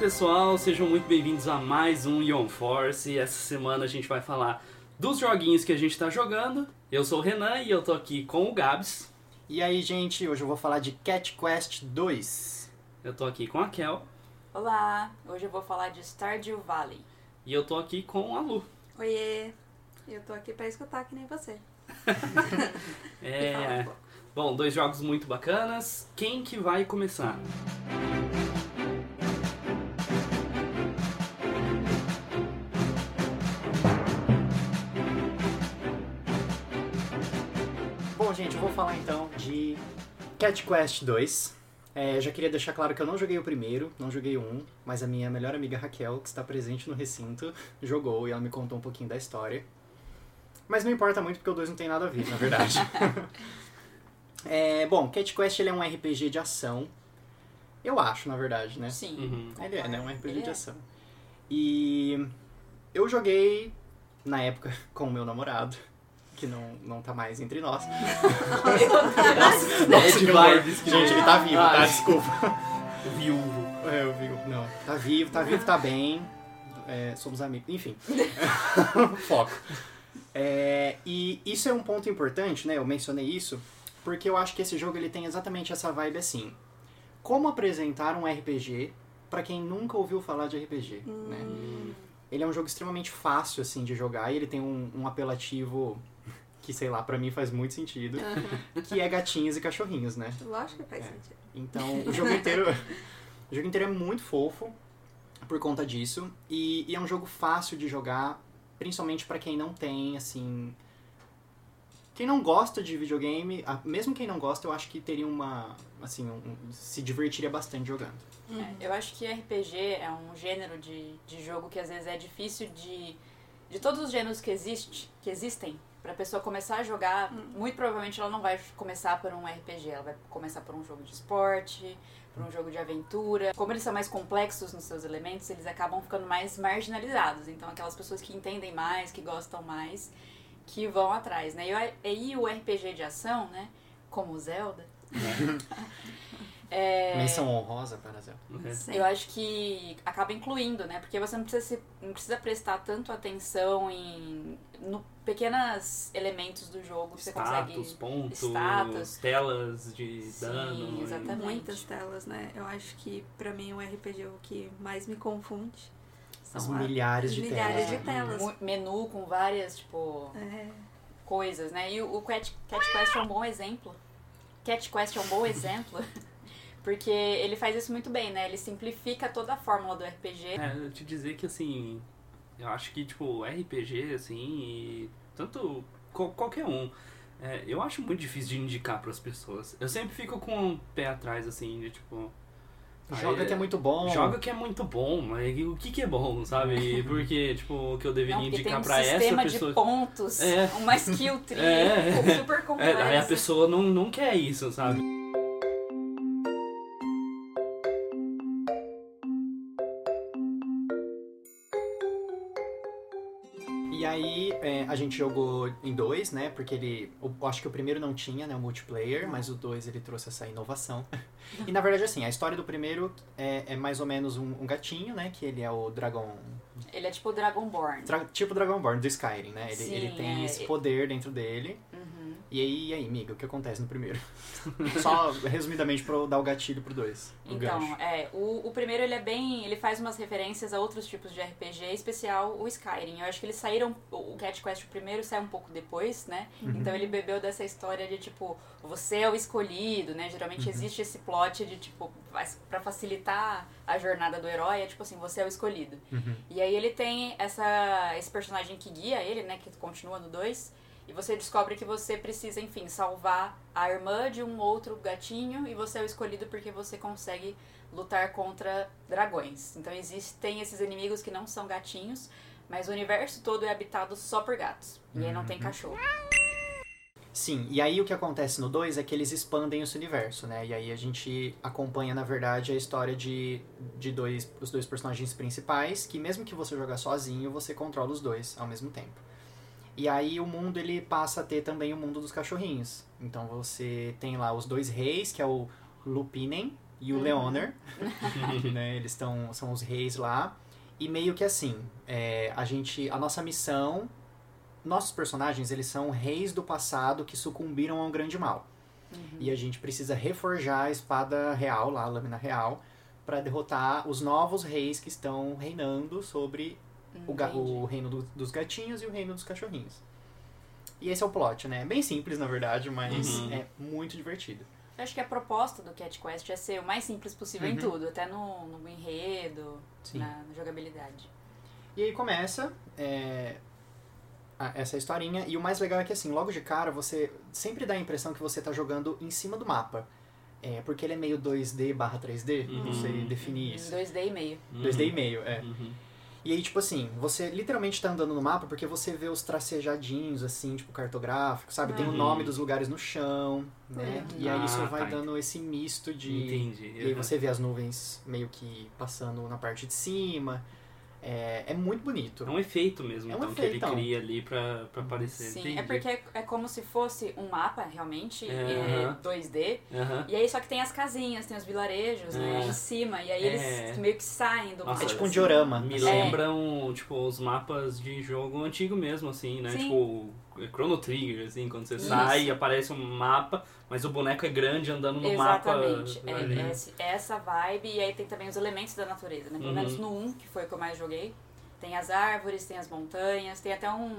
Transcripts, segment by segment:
Pessoal, sejam muito bem-vindos a mais um Ion Force. Essa semana a gente vai falar dos joguinhos que a gente está jogando. Eu sou o Renan e eu tô aqui com o Gabs. E aí, gente, hoje eu vou falar de Cat Quest 2. Eu tô aqui com a Kel. Olá, hoje eu vou falar de Stardew Valley. E eu tô aqui com a Lu. Oiê, eu tô aqui pra escutar que nem você. É. Bom, dois jogos muito bacanas. Quem que vai começar? Bom, falar então de Cat Quest 2. É, já queria deixar claro que eu não joguei o primeiro, não joguei o um, mas a minha melhor amiga Raquel, que está presente no recinto, jogou e ela me contou um pouquinho da história. Mas não importa muito porque o 2 não tem nada a ver, na verdade. É, bom, Cat Quest ele é um RPG de ação. Eu acho, na verdade, né? Sim. Uhum. Ele é, né? Um RPG Ele de é. ação. E eu joguei na época com o meu namorado, que não, não tá mais entre nós. Bad que horror. vibes que- Gente, ele tá vivo, tá? Desculpa. Viúvo. É, eu vi. Não, tá vivo, tá vivo, tá bem. É, somos amigos. Enfim. Foco. É, e isso é um ponto importante, né? Eu mencionei isso, porque eu acho que esse jogo ele tem exatamente essa vibe assim. Como apresentar um RPG pra quem nunca ouviu falar de RPG, né? Ele é um jogo extremamente fácil, assim, de jogar e ele tem um, um apelativo que, sei lá, pra mim faz muito sentido, que é gatinhos e cachorrinhos, né? Lógico que faz É. sentido. Então, o jogo inteiro, o jogo inteiro é muito fofo por conta disso e, e é um jogo fácil de jogar, principalmente pra quem não tem assim, quem não gosta de videogame, a- mesmo quem não gosta, eu acho que teria uma, assim, um- um- se divertiria bastante jogando. É, eu acho que RPG é um gênero de, de jogo que às vezes é difícil de. De todos os gêneros que, existe, que existem, pra pessoa começar a jogar, muito provavelmente ela não vai começar por um RPG, ela vai começar por um jogo de esporte, por um jogo de aventura. Como eles são mais complexos nos seus elementos, eles acabam ficando mais marginalizados. Então, aquelas pessoas que entendem mais, que gostam mais, que vão atrás, né? E, o- e o RPG de ação, né? Como o Zelda. é, Menção honrosa para Zelda. Sim. eu acho que acaba incluindo, né? Porque você não precisa, se- não precisa prestar tanto atenção em no pequenos elementos do jogo. Você Status, consegue. pontos, status. telas de Sim, dano. exatamente. Muitas telas, né? Eu acho que pra mim o RPG é o que mais me confunde. As São a- milhares as de milhares telas. de telas. mu- Menu com várias, tipo, É, coisas, né? E o, o Cat, Cat Quest é um bom exemplo. Cat Quest é um bom exemplo. Porque ele faz isso muito bem, né? Ele simplifica toda a fórmula do RPG. É, eu te dizer que assim, eu acho que tipo, RPG, assim, e tanto qual- qualquer um, é, eu acho muito difícil de indicar pras pessoas. Eu sempre fico com um pé atrás, assim, de tipo. Joga aí, que é muito bom. Joga que é muito bom, mas o que, que é bom, sabe? Porque, tipo, o que eu deveria Não, indicar um pra essa sistema pessoa. de pontos, É. uma skill tree É. super É, complexa. aí a pessoa não, não quer isso, sabe? A gente jogou em dois, né? Porque ele. Eu acho que o primeiro não tinha, né? O multiplayer, mas o dois ele trouxe essa inovação. e na verdade, assim, a história do primeiro é, é mais ou menos um, um gatinho, né? Que ele é o dragão. Ele é tipo o Dragonborn. Dra- tipo o Dragonborn do Skyrim, né? Ele, Sim, ele tem é, esse poder dentro dele. E aí, e aí, amiga, o que acontece no primeiro? Só resumidamente pra eu dar o gatilho pro dois. Então, gancho. é, o, o primeiro ele é bem. Ele faz umas referências a outros tipos de RPG, em especial o Skyrim. Eu acho que eles saíram. O Cat Quest, o primeiro, sai um pouco depois, né? Uhum. Então ele bebeu dessa história de tipo, você é o escolhido, né? Geralmente Uhum. existe esse plot de tipo, pra facilitar a jornada do herói, é tipo assim, você é o escolhido. Uhum. E aí ele tem essa, esse personagem que guia ele, né? Que continua no 2. E você descobre que você precisa, enfim, salvar a irmã de um outro gatinho. E você é o escolhido porque você consegue lutar contra dragões. Então existem esses inimigos que não são gatinhos. Mas o universo todo é habitado só por gatos. E aí não tem Uhum. cachorro. Sim, e aí o que acontece no 2 é que eles expandem esse universo, né? E aí a gente acompanha, na verdade, a história de, de dois, os dois personagens principais, que mesmo que você jogar sozinho, você controla os dois ao mesmo tempo. E aí o mundo ele passa a ter também o mundo dos cachorrinhos. Então você tem lá os dois reis, que é o Lupinen e o Uhum. Leoner, né? Eles estão são os reis lá. E meio que assim, é, a gente, a nossa missão, nossos personagens, eles são reis do passado que sucumbiram ao grande mal. Uhum. E a gente precisa reforjar a espada real, lá, a lâmina real, para derrotar os novos reis que estão reinando sobre o, ga- o reino do- dos gatinhos e o reino dos cachorrinhos. E esse é o plot, né? Bem simples, na verdade, mas Uhum. é muito divertido. Eu acho que a proposta do Cat Quest é ser o mais simples possível em Uhum. tudo, até no, no enredo, na, na jogabilidade. E aí começa é, a- essa historinha, e o mais legal é que assim, logo de cara, você sempre dá a impressão que você tá jogando em cima do mapa. É, porque ele é meio 2D barra 3D, não sei Uhum. definir Em isso. 2D e meio. 2D e meio, é. Uhum. E aí, tipo assim, você literalmente tá andando no mapa porque você vê os tracejadinhos, assim, tipo, cartográficos, sabe? Tem o Uhum. nome dos lugares no chão, né? Uhum. E aí isso Ah, vai tá. dando esse misto de... Entendi. E aí você vê as nuvens meio que passando na parte de cima. É, é muito bonito. É um efeito mesmo, É um então, que efeitão. ele cria ali pra, pra aparecer. Sim, Entendi. é porque é, é como se fosse um mapa, realmente, É, é, aham. 2D. Aham. E aí só que tem as casinhas, tem os vilarejos, né, É. em cima. E aí É. eles meio que saem do Nossa, É mapa. tipo um assim. diorama. Me assim. lembram, tipo, os mapas de jogo antigo mesmo, assim, né? Sim. Tipo, Chrono Trigger, assim, quando você Isso. sai e aparece um mapa, mas o boneco é grande andando no Exatamente. mapa. É, ali. é é essa vibe, e aí tem também os elementos da natureza, né? Pelo Uhum. menos no 1, que foi o que eu mais joguei. Tem as árvores, tem as montanhas, tem até um.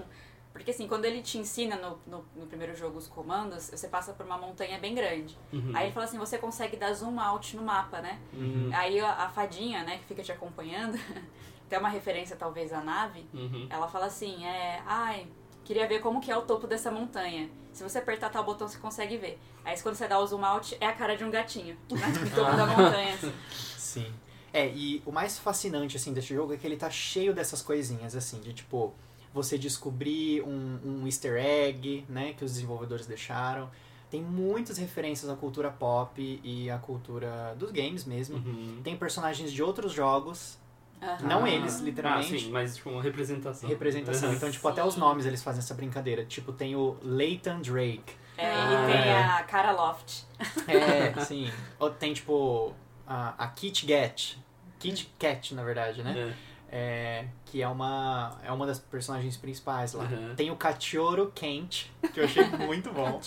Porque assim, quando ele te ensina no, no, no primeiro jogo os comandos, você passa por uma montanha bem grande. Uhum. Aí ele fala assim, você consegue dar zoom out no mapa, né? Uhum. Aí a, a fadinha, né, que fica te acompanhando, tem uma referência talvez à nave, Uhum. ela fala assim, é, ai, queria ver como que é o topo dessa montanha. Se você apertar tal botão, você consegue ver. Aí quando você dá o zoom out, é a cara de um gatinho, né, no topo da montanha, assim. Sim. É, e o mais fascinante, assim, desse jogo é que ele tá cheio dessas coisinhas, assim, de tipo, você descobrir um, um easter egg, né, que os desenvolvedores deixaram. Tem muitas referências à cultura pop e à cultura dos games mesmo. Uhum. Tem personagens de outros jogos, Aham. não eles, literalmente. Ah, sim, mas tipo uma representação. Representação. Então, tipo, até Sim. os nomes eles fazem essa brincadeira. Tipo, tem o Leighton Drake. É, Ah. e tem a cara Loft. É, sim. Ou tem, tipo, a, a Kit Kat. Kit Kat, na verdade, né? É. É, que é uma, é uma das personagens principais lá. Uhum. Tem o Cachorro Quente, que eu achei muito bom.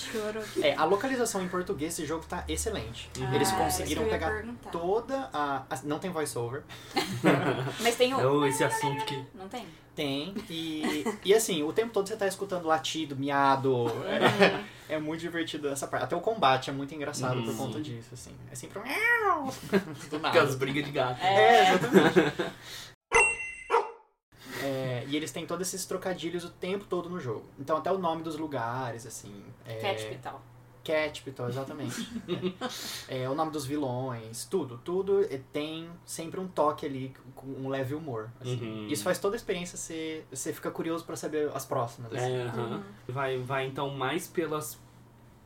É, a localização em português desse jogo tá excelente. Uhum. Eles Ah, conseguiram pegar perguntar. toda a, a- Não tem voice-over. Mas tem o... É o- esse assunto que. Não tem? Tem. E, e assim, o tempo todo você tá escutando latido, miado. É, é muito divertido essa parte. Até o combate é muito engraçado por Uhum. conta disso, assim. É sempre um... Do nada. Aquelas brigas de gato. É, exatamente. É, e eles têm todos esses trocadilhos o tempo todo no jogo. Então até o nome dos lugares, assim. É, Cat Pital. Catpital, exatamente. é. É, o nome dos vilões, tudo. Tudo tem sempre um toque ali com um leve humor. assim. Uhum. Isso faz toda a experiência, você, você fica curioso pra saber as próximas. assim. É, aham. vai, vai então mais pelas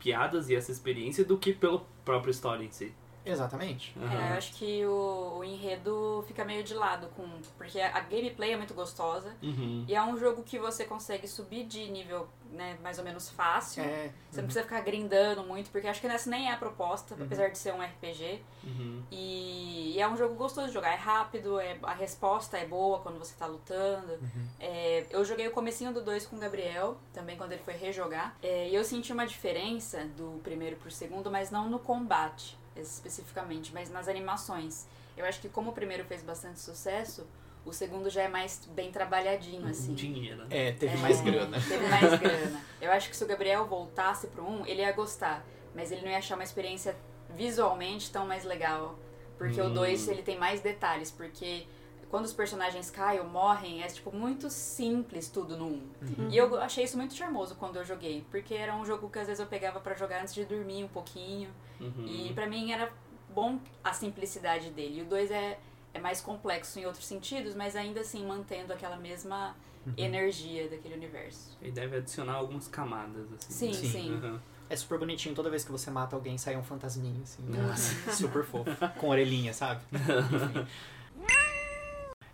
piadas e essa experiência do que pela própria história em si. Exatamente. É, eu acho que o, o enredo fica meio de lado, com porque a gameplay é muito gostosa. Uhum. E é um jogo que você consegue subir de nível né, mais ou menos fácil. É, Você não precisa ficar grindando muito, porque acho que essa nem é a proposta, Uhum. apesar de ser um RPG. Uhum. E, e é um jogo gostoso de jogar, é rápido, é, a resposta é boa quando você tá lutando. Uhum. É, eu joguei o comecinho do 2 com o Gabriel, também quando ele foi rejogar. É, e eu senti uma diferença do primeiro pro segundo, mas não no combate especificamente, mas nas animações. Eu acho que como o primeiro fez bastante sucesso, o segundo já é mais bem trabalhadinho, assim. Dinheiro. né? É, teve É, mais grana. Teve mais grana. Eu acho que se o Gabriel voltasse pro 1, ele ia gostar. Mas ele não ia achar uma experiência visualmente tão mais legal. Porque o Hum. 2 ele tem mais detalhes. Porque quando os personagens caem ou morrem, é tipo muito simples tudo no 1. Uhum. E eu achei isso muito charmoso quando eu joguei. Porque era um jogo que às vezes eu pegava pra jogar antes de dormir um pouquinho. Uhum. E pra mim era bom a simplicidade dele. E o 2 é, é mais complexo em outros sentidos, mas ainda assim mantendo aquela mesma Uhum. energia daquele universo. E deve adicionar algumas camadas, assim. Sim, Sim. sim. Aham. É super bonitinho, toda vez que você mata alguém sai um fantasminha, assim. Nossa. super fofo. Com orelhinha, sabe? Enfim.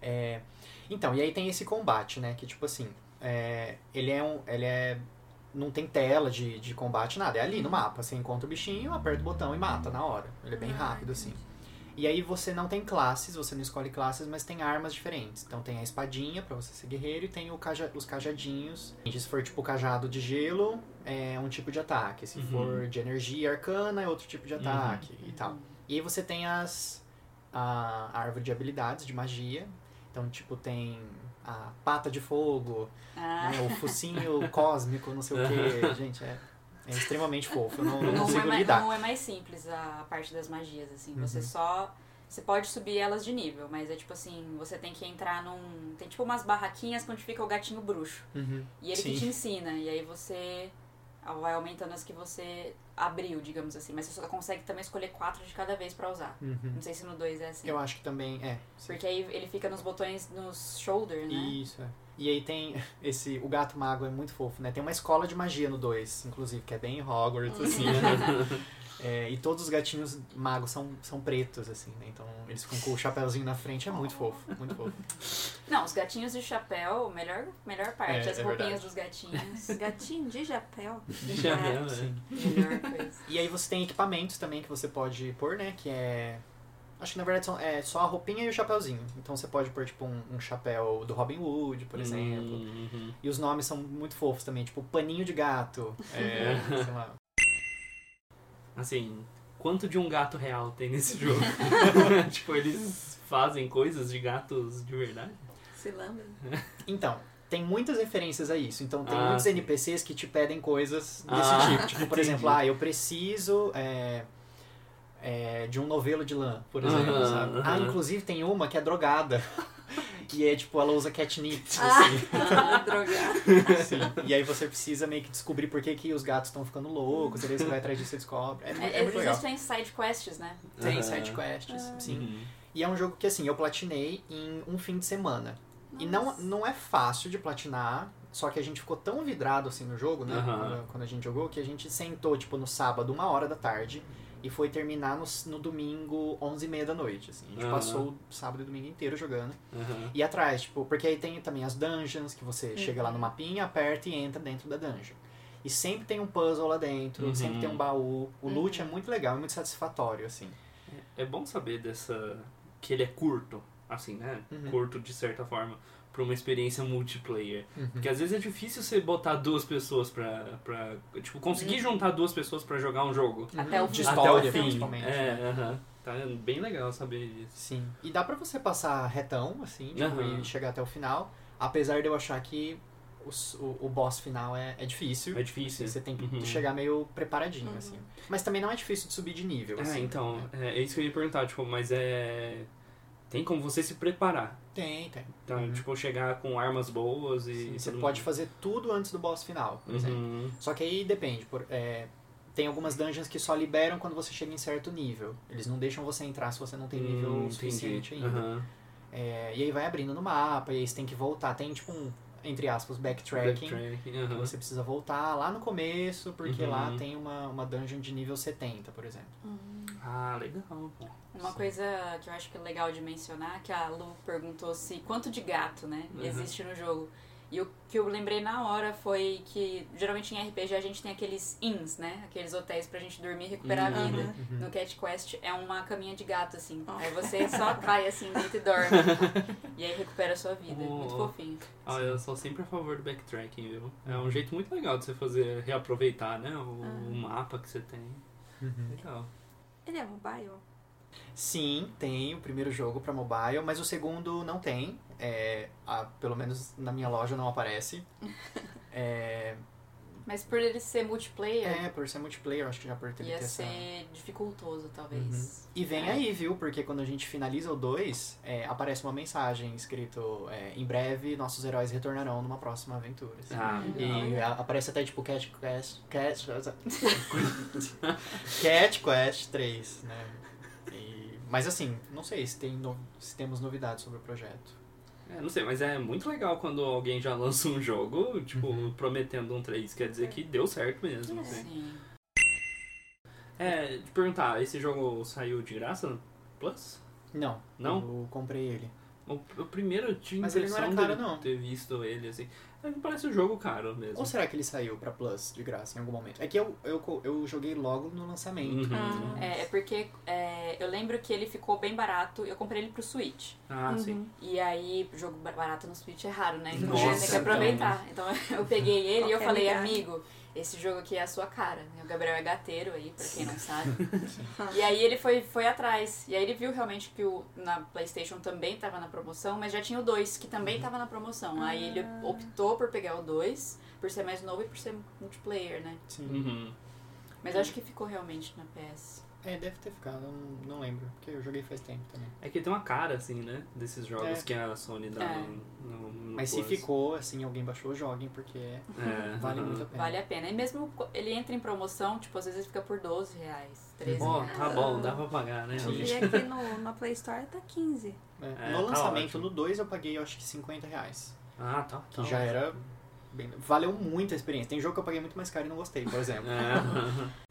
É, então, e aí tem esse combate, né? Que tipo assim, é, ele é um. Ele é. Não tem tela de, de combate, nada. É ali no mapa. Você encontra o bichinho, aperta o botão e mata na hora. Ele é bem Ah, rápido, assim. E aí você não tem classes, você não escolhe classes, mas tem armas diferentes. Então tem a espadinha pra você ser guerreiro e tem o caja, os cajadinhos. Se for tipo cajado de gelo, é um tipo de ataque. Se Uhum. for de energia arcana, é outro tipo de ataque e tal. E aí você tem as a árvore de habilidades de magia. Então, tipo, tem a pata de fogo, Ah, né, o focinho cósmico, não sei o quê. Gente, é, é extremamente fofo. Eu não, não não, é consigo mais, lidar. não é mais simples a parte das magias, assim. Você Uhum. só. Você pode subir elas de nível, mas é tipo assim, você tem que entrar num. Tem tipo umas barraquinhas onde fica o gatinho bruxo. Uhum. E ele Sim. que te ensina. E aí você vai aumentando as que você abriu, digamos assim. Mas você só consegue também escolher quatro de cada vez pra usar. Uhum. Não sei se no 2 é assim. Eu acho que também é. Porque aí ele fica nos botões, nos shoulder, né? Isso, é. E aí tem esse. O gato mago é muito fofo, né? Tem uma escola de magia no 2, inclusive, que é bem Hogwarts, assim. É, e todos os gatinhos magos são, são pretos, assim, né? Então eles ficam com o chapéuzinho na frente, é muito fofo, muito fofo. Não, os gatinhos de chapéu, melhor, melhor parte. É, as é roupinhas verdade. dos gatinhos. Gatinho de chapéu. Já É. é, né? Sim. melhor coisa. E aí você tem equipamentos também que você pode pôr, né? Que é. Acho que na verdade são, é só a roupinha e o chapéuzinho. Então você pode pôr, tipo, um, um chapéu do Robin Hood, por exemplo. Uhum. E os nomes são muito fofos também, tipo paninho de gato. É, sei lá. Assim, quanto de um gato real tem nesse jogo? tipo, eles fazem coisas de gatos de verdade? Se lembra? Então, tem muitas referências a isso. Então, tem Ah, muitos sim. NPCs que te pedem coisas desse Ah, tipo. Tipo, por entendi. exemplo, ah, eu preciso é, é, de um novelo de lã, por exemplo? Ah, inclusive tem uma que é drogada. E é tipo, ela usa catnip, Ah. assim. Ah, drogar. Sim. E aí você precisa meio que descobrir por que, que os gatos estão ficando loucos, e aí você vai atrás disso e descobre. É, é É, muito legal. existem side quests, né? Tem Aham. side quests, sim. Uhum. E é um jogo que, assim, eu platinei em um fim de semana. E não, não é fácil de platinar, só que a gente ficou tão vidrado, assim, no jogo, né? Quando, quando a gente jogou, que a gente sentou, tipo, no sábado, uma hora da tarde, e foi terminar no, no domingo, onze e meia da noite, assim. A gente Aham. passou o sábado e domingo inteiro jogando. Uhum. E atrás, tipo, porque aí tem também as dungeons, que você chega lá no mapinha, aperta e entra dentro da dungeon. E sempre tem um puzzle lá dentro, Uhum. sempre tem um baú. O loot é muito legal, é muito satisfatório, assim. É bom saber dessa. que ele é curto, assim, né? Uhum. Curto de certa forma, pra uma experiência multiplayer. Uhum. Porque às vezes é difícil você botar duas pessoas pra. pra tipo, conseguir juntar duas pessoas pra jogar um jogo. Até o de fim. história, Até o fim. principalmente. É, né? aham. Tá bem legal saber disso. Sim. E dá pra você passar retão, assim, tipo, e chegar até o final. Apesar de eu achar que o, o boss final é, é difícil. É difícil. Você tem que Uhum. chegar meio preparadinho, Uhum. assim. Mas também não é difícil de subir de nível, É, assim. então, é, é isso que eu ia perguntar, tipo, mas é. Tem como você se preparar. Tem, tem. Então, Uhum. tipo, chegar com armas boas e. Sim, você tudo pode fazer tudo antes do boss final, por exemplo. Uhum. Só que aí depende. Por, é, tem algumas dungeons que só liberam quando você chega em certo nível. Eles não deixam você entrar se você não tem nível Hum, suficiente entendi. ainda. Aham. É, e aí vai abrindo no mapa, e aí você tem que voltar. Tem tipo um, entre aspas, backtracking. Backtracking. Você precisa voltar lá no começo, porque Uhum. lá tem uma, uma dungeon de nível 70, por exemplo. Ah, legal, pô. Uma coisa que eu acho que é legal de mencionar, que a Lu perguntou se quanto de gato, né, Uhum. existe no jogo. E o que eu lembrei na hora foi que geralmente em RPG a gente tem aqueles inns, né? Aqueles hotéis pra gente dormir e recuperar a Uhum. vida. Uhum. No Cat Quest é uma caminha de gato, assim. Oh. Aí você só cai assim dentro e dorme. e aí recupera a sua vida. Muito Oh. fofinho. Ah, eu sou sempre a favor do backtracking, viu? É um jeito muito legal de você fazer, reaproveitar, né? O, Ah. o mapa que você tem. Uhum. Legal. Ele é mobile? Sim, tem o primeiro jogo pra mobile, mas o segundo não tem. É, a- pelo menos na minha loja não aparece. É, Mas por ele ser multiplayer, é, por ser multiplayer, acho que já por ter ia ter essa... ser dificultoso, talvez. E vem É. aí, viu? Porque quando a gente finaliza o 2, aparece uma mensagem escrito é, em breve nossos heróis retornarão numa próxima aventura. assim. Ah, E a- aparece até tipo Cat Quest. Cat, Cat Quest 3, né? E- mas assim, não sei se, tem no- se temos novidades sobre o projeto. É, não sei, mas é muito legal quando alguém já lança um jogo, tipo, Uhum. prometendo um 3. Quer dizer que deu certo mesmo. É. assim. Sim. É, de perguntar, esse jogo saiu de graça no Plus? Não, Não? eu comprei ele. O, o primeiro eu tinha Mas ele não era impressão caro, de não. ter visto ele, assim. É parece um jogo caro mesmo. Ou será que ele saiu pra Plus de graça em algum momento? É que eu, eu, eu joguei logo no lançamento. Uhum. Ah. É, é porque é, eu lembro que ele ficou bem barato. Eu comprei ele pro Switch. Ah, Uhum. sim. E aí, jogo ba- barato no Switch é raro, né? Então Nossa, você tem que aproveitar. Então eu peguei ele e eu falei, amigo, esse jogo aqui é a sua cara. O Gabriel é gateiro aí, pra quem não sabe. e aí ele foi, foi atrás. E aí ele viu realmente que o, na Playstation também tava na promoção, mas já tinha o 2, que também tava na promoção. Aí ele optou por pegar o 2, por ser mais novo e por ser multiplayer, né? Sim. Uhum. Mas acho que ficou realmente na PS. É, deve ter ficado, eu não, não lembro. Porque eu joguei faz tempo também. É que tem uma cara, assim, né? Desses jogos É. que a Sony dá É. no, no, no Mas se ficou, assim, alguém baixou, joguem, porque É. vale uhum. muito a pena. Vale a pena. E mesmo ele entra em promoção, tipo, às vezes ele fica por 12 reais, 13 Ó, reais. tá bom, dá pra pagar, né? Sim. E aqui no, na Play Store tá 15. É, É, no tá lançamento, ótimo. no 2, eu paguei, eu acho que 50 reais. Ah, tá. Que tá já ótimo. era... Bem, valeu muito a experiência. Tem jogo que eu paguei muito mais caro e não gostei, por exemplo. É.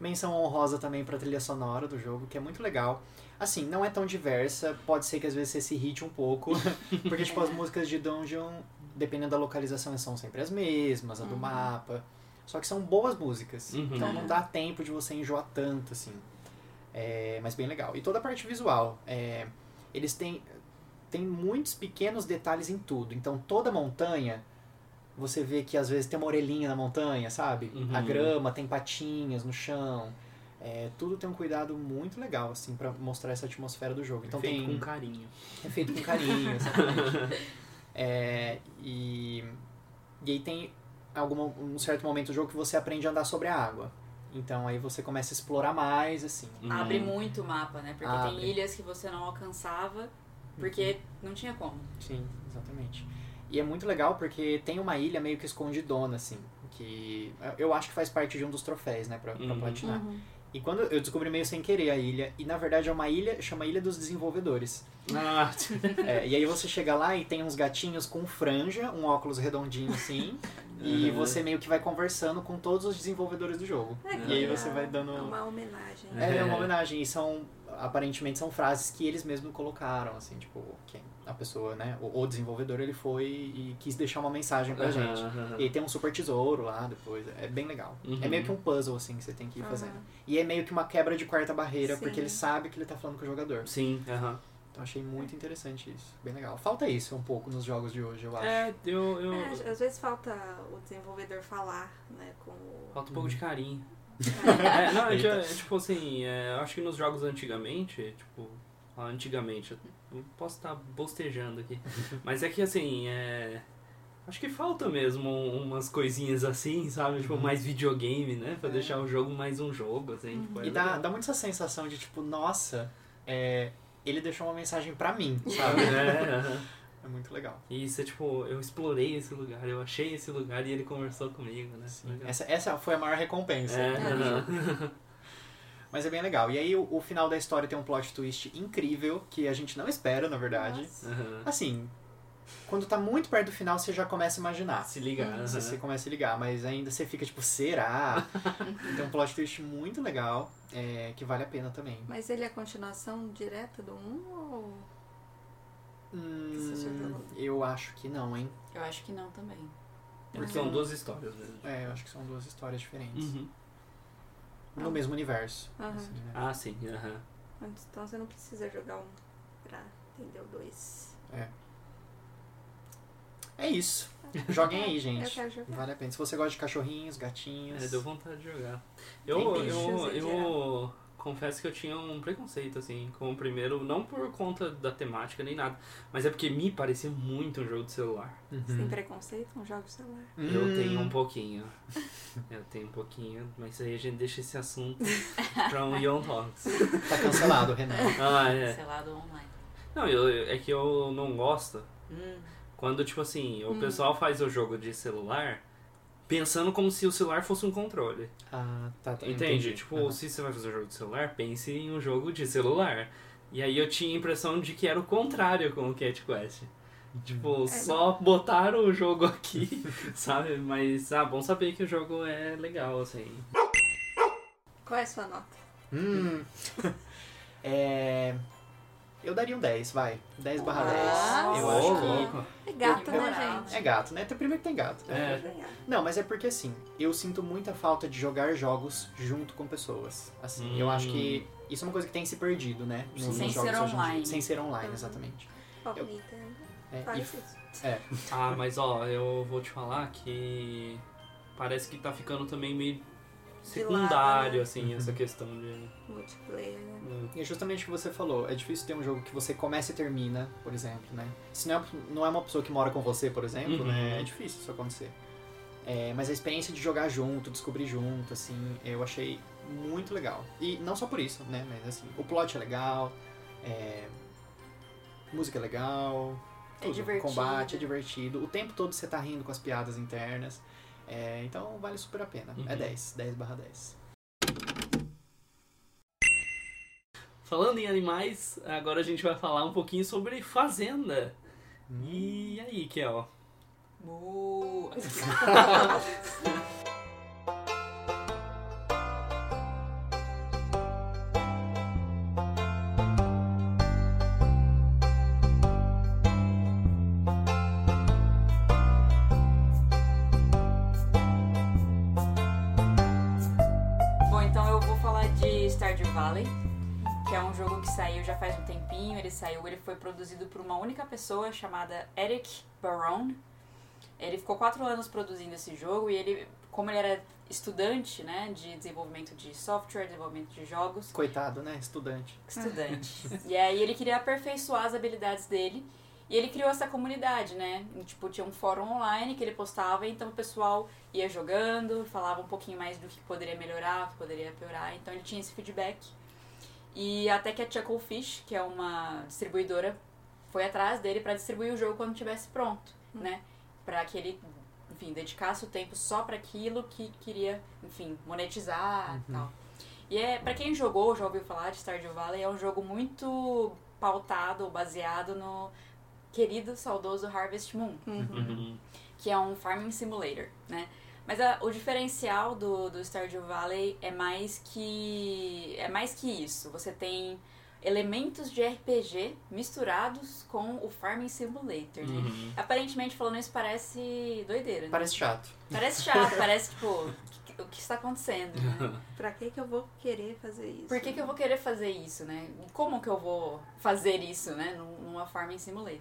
Menção honrosa também pra trilha sonora do jogo, que é muito legal. Assim, não é tão diversa, pode ser que às vezes você se irrite um pouco, porque tipo, as músicas de Dungeon, dependendo da localização, são sempre as mesmas, a do Uhum. mapa. Só que são boas músicas, Uhum. então não dá tempo de você enjoar tanto, assim. É, mas bem legal. E toda a parte visual, é, eles têm, têm muitos pequenos detalhes em tudo. Então toda montanha, você vê que às vezes tem uma orelhinha na montanha, sabe? Uhum. A grama tem patinhas no chão. É, tudo tem um cuidado muito legal, assim, pra mostrar essa atmosfera do jogo. Então Feito tem. com carinho. É feito com carinho, exatamente. É, e, e aí tem alguma, um certo momento do jogo que você aprende a andar sobre a água. Então aí você começa a explorar mais, assim. Uhum. Abre muito o mapa, né? Porque Abre. tem ilhas que você não alcançava, porque não tinha como. Sim, exatamente. E é muito legal porque tem uma ilha meio que escondidona, assim. Que eu acho que faz parte de um dos troféus, né, pra, pra Uhum. platinar. Uhum. E quando eu descobri meio sem querer a ilha, e na verdade é uma ilha, chama Ilha dos Desenvolvedores. Ah, É, e aí você chega lá e tem uns gatinhos com franja, um óculos redondinho assim, e Uhum. você meio que vai conversando com todos os desenvolvedores do jogo. É, E aí você é vai dando- uma homenagem. É, é É. uma homenagem, e são, aparentemente são frases que eles mesmos colocaram, assim, tipo, quem, a pessoa, né, o, o desenvolvedor, ele foi e quis deixar uma mensagem pra gente. Aham, E tem um super tesouro lá depois, é bem legal. Uhum. É meio que um puzzle, assim, que você tem que ir fazendo. E é meio que uma quebra de quarta barreira, Sim. porque ele sabe que ele tá falando com o jogador. Sim, aham. Então achei muito interessante isso. Bem legal. Falta isso um pouco nos jogos de hoje, eu acho. É, eu. eu... É, às vezes falta o desenvolvedor falar, né, com o... Falta um pouco de carinho. É, não, é, que, é, tipo assim, é, eu acho que nos jogos antigamente, tipo, antigamente, posso estar bostejando aqui, mas é que assim, é, acho que falta mesmo umas coisinhas assim, sabe, tipo, mais videogame, né, pra É. deixar o jogo mais um jogo, assim, tipo, é E dá, legal. dá muito essa sensação de tipo, nossa, é, ele deixou uma mensagem pra mim, sabe? É, é muito legal. E isso é tipo, eu explorei esse lugar, eu achei esse lugar e ele conversou comigo, né? Essa, essa foi a maior recompensa. É, aham. Mas é bem legal. E aí o, o final da história tem um plot twist incrível, que a gente não espera, na verdade. Aham. Assim, quando tá muito perto do final, você já começa a imaginar. Se ligar. aham. Você, você começa a ligar, mas ainda você fica tipo, será? tem um plot twist muito legal, é, que vale a pena também. Mas ele é a continuação direta do 1 ou... Você já Hum, eu acho que não, hein? Eu acho que não também. Porque são duas histórias mesmo. É, eu acho que são duas histórias diferentes. Uhum. No mesmo universo. Aham. assim, né? Ah, sim. aham. Então você não precisa jogar um pra entender o 2. É isso. Joguem aí, Eu gente. quero jogar. Vale a pena. Se você gosta de cachorrinhos, gatinhos. É, deu vontade de jogar. Eu, eu, eu confesso que eu tinha um preconceito, assim, com o primeiro, não por conta da temática nem nada, mas é porque me parecia muito um jogo de celular. Uhum. Você tem preconceito com jogos de celular? Eu Hum. tenho um pouquinho. Eu tenho um pouquinho, mas aí a gente deixa esse assunto pra um Young Talks. Tá cancelado, Renan. Ah, é. Selado online. Não, eu, é que eu não gosto Hum. quando, tipo assim, o pessoal faz o jogo de celular pensando como se o celular fosse um controle. Ah, tá. tá Entende? entendi. Tipo, Aham. se você vai fazer um jogo de celular, pense em um jogo de celular. E aí eu tinha a impressão de que era o contrário com o Cat Quest. Tipo, só botaram o jogo aqui, sabe? Mas, ah, bom saber que o jogo é legal, assim. Qual é a sua nota? Hum. é. Eu daria um 10, vai. 10 barra 10. Ah, eu acho que. louco. É gato, Eu- né, gente? É gato, né? Até primeiro que tem gato. É. Não, mas é porque assim, eu sinto muita falta de jogar jogos junto com pessoas. Assim, eu Hum. acho que isso é uma coisa que tem se perdido, né? Nos, Sem jogos ser hoje em dia. online. Sem ser online, Uhum. exatamente. Palmita. É, Faz e- isso. é, Ah, mas ó, eu vou te falar que parece que tá ficando também meio secundário, né? assim, essa questão de. Multiplayer, né? hum, E é justamente o que você falou, é difícil ter um jogo que você começa e termina, por exemplo, né? Se não é, não é uma pessoa que mora com você, por exemplo, Uhum. né? É difícil isso acontecer. É, mas a experiência de jogar junto, descobrir junto, assim, eu achei muito legal. E não só por isso, né? Mas assim, o plot é legal, é, música é legal, É tudo. divertido. combate é divertido. O tempo todo você tá rindo com as piadas internas. É, então vale super a pena. É Uhum. 10, 10 barra 10. Falando em animais, agora a gente vai falar um pouquinho sobre Fazenda. Hum. E aí, Kel? Mu. Ele saiu, ele foi produzido por uma única pessoa chamada Eric Barone. Ele ficou quatro anos produzindo esse jogo e ele, como ele era estudante, né, de desenvolvimento de software, desenvolvimento de jogos, Coitado, né? Estudante. estudante. e aí ele queria aperfeiçoar as habilidades dele. E ele criou essa comunidade, né? E, Tipo, tinha um fórum online que ele postava, então o pessoal ia jogando, falava um pouquinho mais do que poderia melhorar, o que poderia piorar. Então ele tinha esse feedback. E até que a Chucklefish, que é uma distribuidora, foi atrás dele para distribuir o jogo quando estivesse pronto, né? Para que ele, enfim, dedicasse o tempo só para aquilo que queria, enfim, monetizar e tal. E é, para quem jogou, já ouviu falar de Stardew Valley, é um jogo muito pautado, baseado no querido, saudoso Harvest Moon, Uhum. que é um farming simulator, né? Mas a- o diferencial do, do Stardew Valley é mais que é mais que isso. Você tem elementos de RPG misturados com o farming simulator, né? Uhum. Aparentemente falando isso parece doideira, né? Parece chato. Parece chato, parece tipo o que, o que está acontecendo, né? Pra que que eu vou querer fazer isso? Por que, que eu vou querer fazer isso, né? Como que eu vou fazer isso, né? num- Numa farming simulator.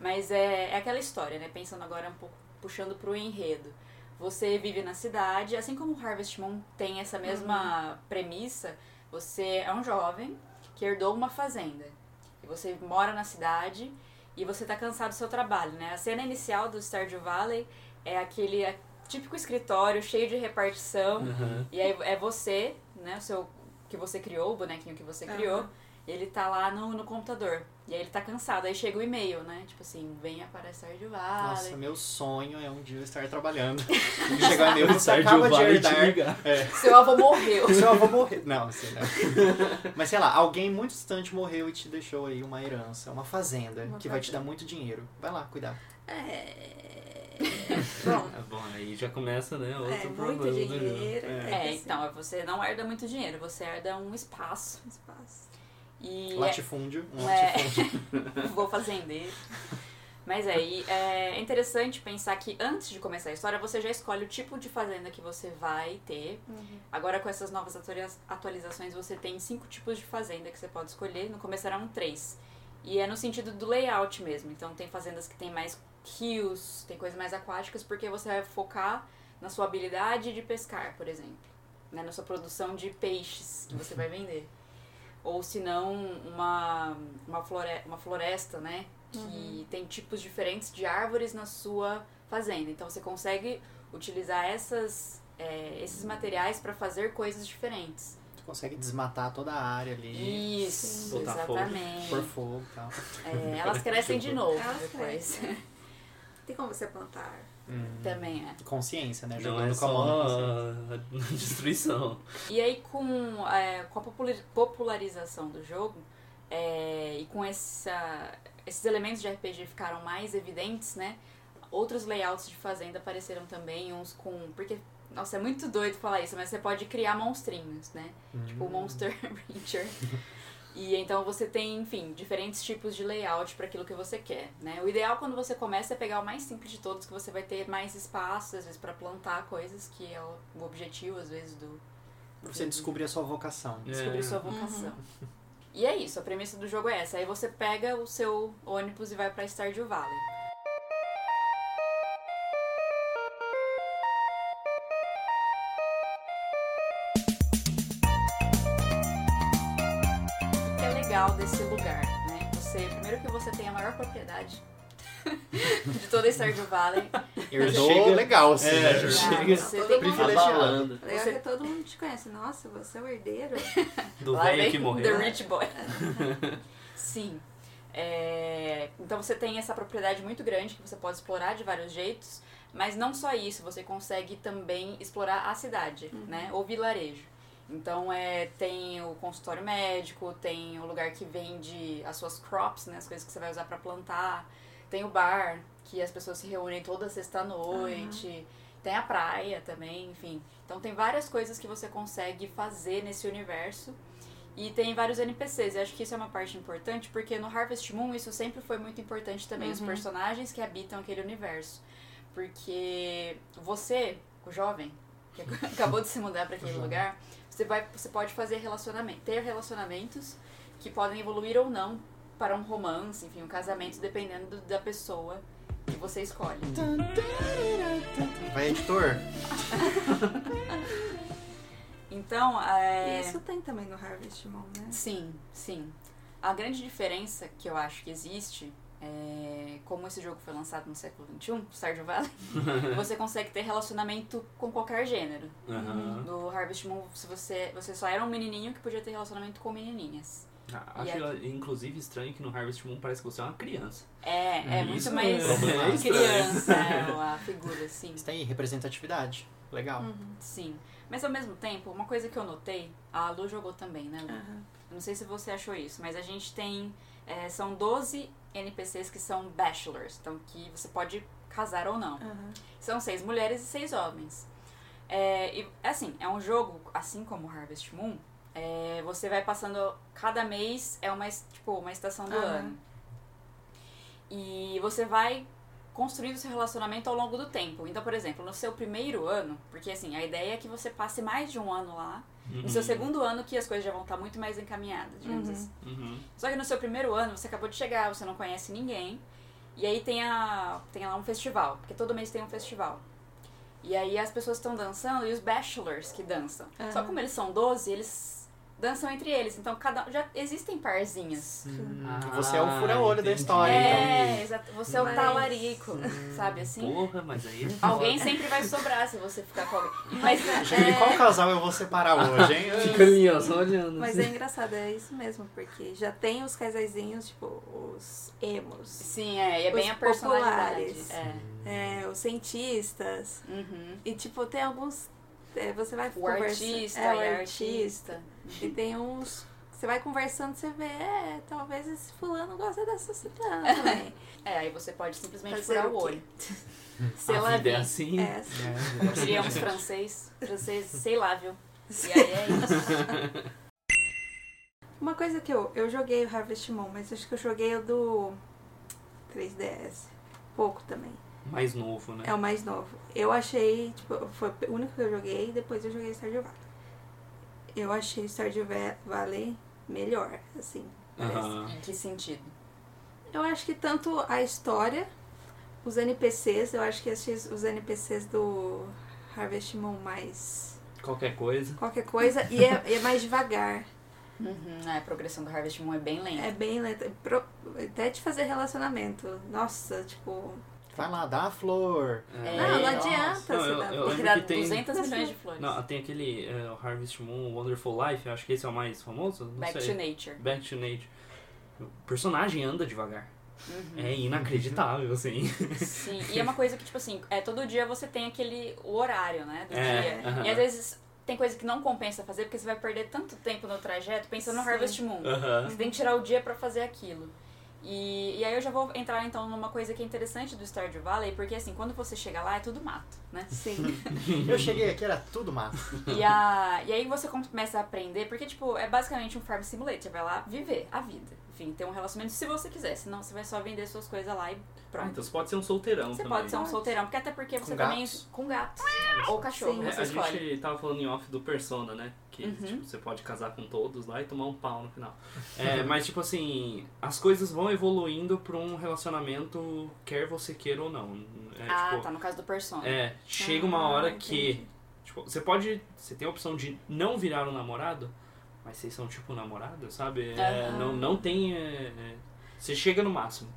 Mas é, é aquela história, né? Pensando agora um pouco, puxando pro enredo. Você vive na cidade, assim como o Harvest Moon tem essa mesma premissa, você é um jovem que herdou uma fazenda. E você mora na cidade e você tá cansado do seu trabalho, né? A cena inicial do Stardew Valley é aquele típico escritório cheio de repartição. Uhum. E aí é você, né, o seu que você criou, o bonequinho que você criou, ele tá lá no, no computador. E aí ele tá cansado, aí chega o e-mail, né? Tipo assim, venha para Stardew Nossa, Valley. meu sonho é um dia eu estar trabalhando. E chegar o e-mail, você Stardew acaba de herdar. É, Seu avô morreu. seu avô morreu. Não, assim, né? Mas sei lá, alguém muito distante morreu e te deixou aí uma herança, uma fazenda, Uma que vai te fazenda. dar muito dinheiro. Vai lá, cuidar. É... Bom, É bom, aí já começa, né? Outro é problema muito do jogo. dinheiro. É. É, assim, então, você não herda muito dinheiro, você herda um espaço. espaço. E Latifúndio, um É. latifúndio. vou fazendeiro. Mas aí é interessante pensar que antes de começar a história, você já escolhe o tipo de fazenda que você vai ter. Agora com essas novas atualiza- atualizações, você tem cinco tipos de fazenda que você pode escolher. No começo eram três. E é no sentido do layout mesmo. Então tem fazendas que tem mais rios, tem coisas mais aquáticas, porque você vai focar na sua habilidade de pescar, por exemplo. Né? Na sua produção de peixes que você vai vender. Ou se não, uma, uma, flore uma floresta, né? Que tem tipos diferentes de árvores na sua fazenda. Então você consegue utilizar essas, é, esses materiais para fazer coisas diferentes. Tu consegue desmatar toda a área ali, Isso, Botar fogo. exatamente. pôr fogo e tal. É, elas crescem de novo Elas depois. crescem. Tem como você plantar. Hum. Também é. Consciência, né? Não Jogando é com a mão. só consciência. a destruição. E aí com, é, com a popula- popularização do jogo é, e com essa, esses elementos de RPG ficaram mais evidentes, né? Outros layouts de fazenda apareceram também, uns com. Porque, nossa, é muito doido falar isso, mas você pode criar monstrinhos, né? Tipo o Hum. Monster Rancher. E então você tem, enfim, diferentes tipos de layout para aquilo que você quer, né? O ideal quando você começa é pegar o mais simples de todos, que você vai ter mais espaço, às vezes, para plantar coisas, que é o objetivo, às vezes, do... Pra você descobrir a sua vocação. descobrir É. sua vocação. E é isso, a premissa do jogo é essa. Aí você pega o seu ônibus e vai pra Stardew Valley. Legal desse lugar, né? Você, primeiro que você tem a maior propriedade de toda Stardew Valley. Herdou Chega- legal, assim. É, né? já Ah, chega você todo tem mundo- privilegiado. Legal Você- que todo mundo te conhece. Nossa, você é o herdeiro. Do Lá velho que The morreu. Rich Boy. Sim. É, Então você tem essa propriedade muito grande que você pode explorar de vários jeitos, mas não só isso, você consegue também explorar a cidade, né? O vilarejo. Então é, tem o consultório médico, tem o lugar que vende as suas crops, né? As coisas que você vai usar para plantar. Tem o bar, que as pessoas se reúnem toda sexta-noite. Tem a praia também, enfim. Então tem várias coisas que você consegue fazer nesse universo. E tem vários NPCs. Eu acho que isso é uma parte importante, porque no Harvest Moon isso sempre foi muito importante também. Os Uhum. personagens que habitam aquele universo. Porque você, o jovem, que acabou de se mudar para aquele lugar, você, vai, você pode fazer relacionamento, ter relacionamentos que podem evoluir ou não para um romance, enfim, um casamento, dependendo do- da pessoa que você escolhe. Vai, editor. Então, é... E isso tem também no Harvest Moon, né? Sim, sim. A grande diferença que eu acho que existe é como esse jogo foi lançado no século XXI, Stardew Valley, você consegue ter relacionamento com qualquer gênero. Aham. No Harvest Moon, se você, você só era um menininho que podia ter relacionamento com menininhas. Ah, Acho inclusive estranho que no Harvest Moon parece que você é uma criança. É, é muito Isso mais é criança é, a figura, sim. Isso tem representatividade. Legal. Uhum. Sim. Mas ao mesmo tempo, uma coisa que eu notei, a Lu jogou também, né, Lu? Eu Não sei se você achou isso, mas a gente tem. é, são 12 NPCs que são bachelors, então que você pode casar ou não. Aham. São seis mulheres e seis homens. É, e assim, é um jogo, assim como Harvest Moon, é, você vai passando. Cada mês é uma, tipo, uma estação do Aham. ano. E você vai construindo seu relacionamento ao longo do tempo. Então, por exemplo, no seu primeiro ano, porque assim, a ideia é que você passe mais de um ano lá. No seu Uhum. segundo ano que as coisas já vão estar muito mais encaminhadas, digamos Uhum. assim. Uhum. Só que no seu primeiro ano, você acabou de chegar, você não conhece ninguém. E aí tem, a, tem lá um festival, porque todo mês tem um festival. E aí as pessoas estão dançando e os bachelors que dançam. Só como eles são 12, eles dançam entre eles. Então cada já existem parzinhos. Ah, Você é o fura-olho da história, então. É, exato. Você é o Mas- talarico, sabe assim? Porra, mas aí. é Alguém sempre vai sobrar se você ficar com alguém. Mas Gente, é, qual casal eu vou separar hoje, hein? Fica ali, ó, só olhando. Mas assim. é engraçado, é isso mesmo, porque já tem os casaizinhos, tipo, os emos, Sim, é, e é bem a personalidade. populares. É. é, os cientistas, Uhum. e tipo, tem alguns. é, você vai O conversa- artista, é, o artista. artista. E tem uns. Você vai conversando, você vê, é, talvez esse fulano gosta dessa ciclana também. É, aí você pode simplesmente Fazer furar o o olho. Sei A lá, vida é assim. É, Como diríamos francês. Francês, sei lá, viu? E aí é isso. Uma coisa que eu, eu joguei o Harvest Moon, mas acho que eu joguei o do 3DS. Pouco também. Mais novo, né? É o mais novo. Eu achei, tipo, foi o único que eu joguei e depois eu joguei Stardew Valley. Eu achei Stardew Va- Valley melhor, assim. Aham. Em que sentido? Eu acho que tanto a história, os NPCs, eu acho que achei os NPCs do Harvest Moon mais Qualquer coisa. qualquer coisa e é, é mais devagar. Uhum, a progressão do Harvest Moon é bem lenta. É bem lento. Pro- Até de fazer relacionamento. Nossa, tipo. Vai lá, dá a flor. É, não, não adianta Não, você eu- dar eu lembro que tem- 200 milhões de flores. Não, tem aquele o Harvest Moon Wonderful Life, eu acho que esse é o mais famoso. Não Back sei. to Nature. Back to Nature. O personagem anda devagar. Uhum. É inacreditável, assim. Sim, e é uma coisa que, tipo assim, é, todo dia você tem aquele o horário, né, do É, dia. aham. E às vezes tem coisa que não compensa fazer, porque você vai perder tanto tempo no trajeto pensando no Sim. Harvest Moon. Aham. Você tem que tirar o dia pra fazer aquilo. E, e aí eu já vou entrar então numa coisa que é interessante do Stardew Valley, porque assim, quando você chega lá é tudo mato, né? Sim. Eu cheguei aqui, era tudo mato. E, a, e aí você começa a aprender, porque tipo, é basicamente um farm simulator, você vai lá viver a vida. Enfim, ter um relacionamento se você quiser, senão você vai só vender suas coisas lá e Ah, pronto. então você pode ser um solteirão Você também. pode ser um solteirão, porque até porque Com você também gatos? com gatos ou cachorro, Sim. É, você a escolhe. gente tava falando em off do Persona, né? Que Uhum. tipo, você pode casar com todos lá e tomar um pau no final. É, mas, tipo assim, as coisas vão evoluindo pra um relacionamento, quer você queira ou não. É, ah, tipo, tá, no caso do Persona. é, chega uma Ah, hora entendi. que. Tipo, você pode. Você tem a opção de não virar um namorado, mas vocês são tipo namorado, sabe? É, Aham. não, não tem. é, é, você chega no máximo.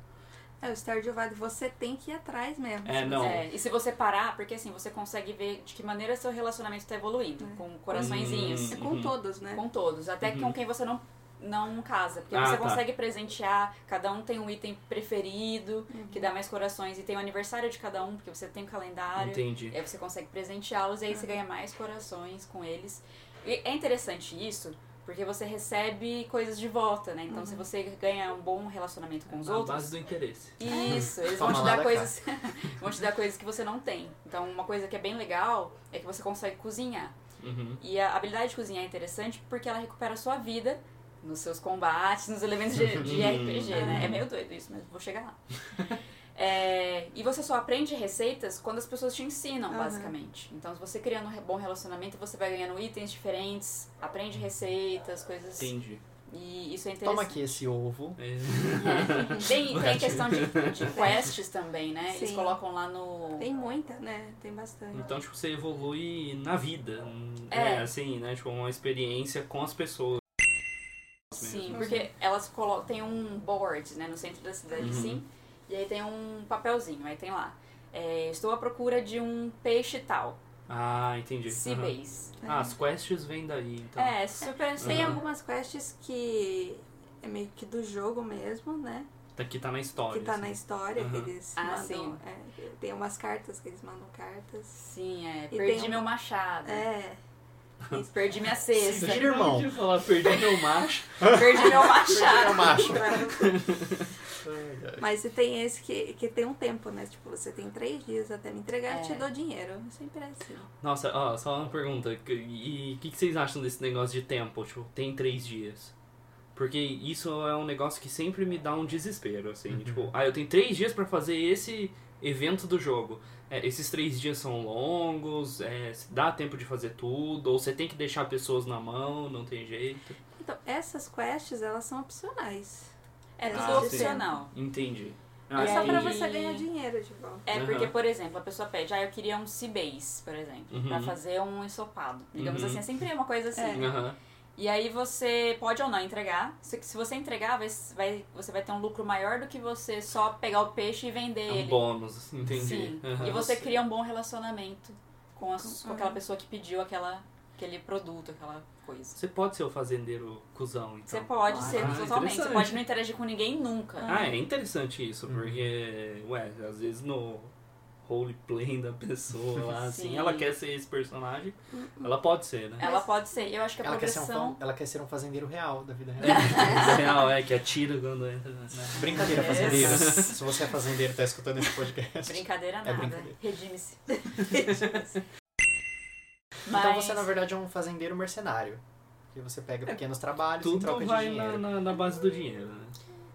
É, o Stardew Valley você tem que ir atrás mesmo. É, não. É, e se você parar, porque assim, você consegue ver de que maneira seu relacionamento tá evoluindo, É. com coraçõezinhos. É com Uhum. todos, né? Com todos, até Uhum. com quem você não, não casa. Porque Ah, você tá. consegue presentear, cada um tem um item preferido, que dá mais corações, e tem o aniversário de cada um, porque você tem o calendário. Entendi. E aí você consegue presenteá-los e aí você ganha mais corações com eles. E é interessante isso, porque você recebe coisas de volta, né? Então se você ganha um bom relacionamento com os Na outros. base do interesse. Isso, eles vão te dar da coisas. vão te dar coisas que você não tem. Então uma coisa que é bem legal é que você consegue cozinhar. Uhum. E a habilidade de cozinhar é interessante porque ela recupera a sua vida nos seus combates, nos elementos de, de RPG, né? É meio doido isso, mas vou chegar lá. É, e você só aprende receitas quando as pessoas te ensinam, Aham. basicamente. Então, se você criando um bom relacionamento, você vai ganhando itens diferentes, aprende receitas, coisas. Entendi. E isso é Toma interessante. aqui esse ovo. É. Tem, tem questão de, de quests também, né? Eles Sim. colocam lá no. Tem muita, né? Tem bastante. Então, tipo, você evolui na vida. É. É, assim, né? Tipo, uma experiência com as pessoas. Sim, mesmo. porque elas colocam. Tem um board, né, no centro da cidade, Uhum. sim. E aí tem um papelzinho, aí tem lá. é, estou à procura de um peixe tal. Ah, entendi. Seabase. Ah, as quests vêm daí, então. É, super Tem algumas quests que é meio que do jogo mesmo, né? Daqui tá na história. Que tá assim. na história, que Aham. eles Ah, mandam. sim. é, tem umas cartas que eles mandam cartas. Sim, é. E Perdi tem um- meu machado. É. Perdi minha cesta. Sim. irmão. Falar, perdi meu macho. Perdi meu machado. o macho. Mas e tem esse que, que tem um tempo, né? Tipo, você tem três dias até me entregar, É. eu te dou dinheiro. Sempre é assim. Nossa, ó, só uma pergunta. E o que, que vocês acham desse negócio de tempo? Tipo, tem três dias. Porque isso é um negócio que sempre me dá um desespero, assim. Tipo, ah, eu tenho três dias pra fazer esse evento do jogo. É, esses três dias são longos, é, dá tempo de fazer tudo, ou você tem que deixar pessoas na mão, não tem jeito. Então, essas quests, elas são opcionais. É tudo Ah, sim. opcional. Entendi. E Ah, É só pra aí- você ganhar dinheiro de volta. É porque, por exemplo, a pessoa pede, ah, eu queria um Seabase, por exemplo, Uhum. pra fazer um ensopado. Digamos Uhum. assim, é sempre uma coisa assim. É. Aham. E aí você pode ou não entregar. Se, se você entregar, vai, vai- você vai ter um lucro maior do que você só pegar o peixe e vender É um ele. bônus, entendi. Sim. E você cria um bom relacionamento com, as- Com- com aquela pessoa que pediu aquela, aquele produto, aquela coisa. Você pode ser o fazendeiro cuzão, então. Você pode Ah, ser totalmente. Você pode não interagir com ninguém nunca. Ah, é interessante isso, porque, ué, às vezes no roleplay da pessoa lá, assim, Sim. ela quer ser esse personagem, ela pode ser, né? Ela pode ser. Eu acho que a Ela quer, ser um, progressão. ela quer ser um fazendeiro real da vida real. É, real, é, que atira quando entra, né? Brincadeira, É. fazendeiros. Se você é fazendeiro e tá escutando esse podcast. Brincadeira nada. brincadeira. Redime-se. Então você, na verdade, é um fazendeiro mercenário. Que você pega pequenos trabalhos em Tudo troca de vai dinheiro. na, na, na base do dinheiro, né?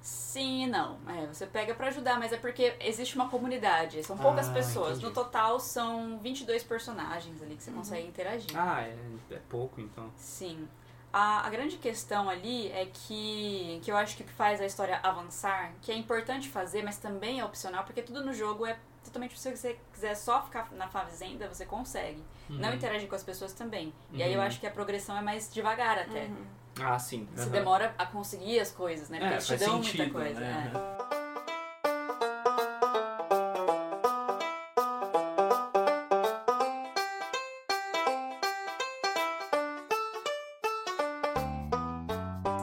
Sim e não. É, você pega pra ajudar, mas é porque existe uma comunidade. São poucas Ah, pessoas. entendi. No total, são 22 personagens ali que você consegue interagir. Ah, é, é pouco, então. Sim. A, a grande questão ali é que, que eu acho que faz a história avançar, que é importante fazer, mas também é opcional, porque tudo no jogo é totalmente se você quiser só ficar na fazenda, você consegue. Não Uhum. interagir com as pessoas também. E aí eu Uhum. acho que a progressão é mais devagar até. Uhum. Ah, sim. Você aham. demora a conseguir as coisas, né? Porque É, eles te faz dão muita sentido, coisa. né? é.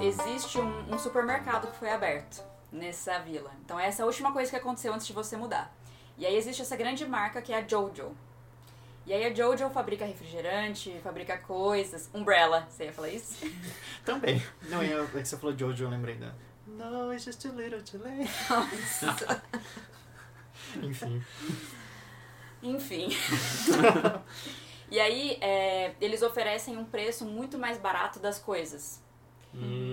Existe um, um supermercado que foi aberto nessa vila. Então essa é a última coisa que aconteceu antes de você mudar. E aí existe essa grande marca que é a Jojo. E aí a Jojo fabrica refrigerante, fabrica coisas. Umbrella, você ia falar isso? Também. Não, eu, é que você falou Jojo, eu lembrei da, No, it's just a little too late. Nossa. Enfim. Enfim. e aí, é, eles oferecem um preço muito mais barato das coisas. Hum.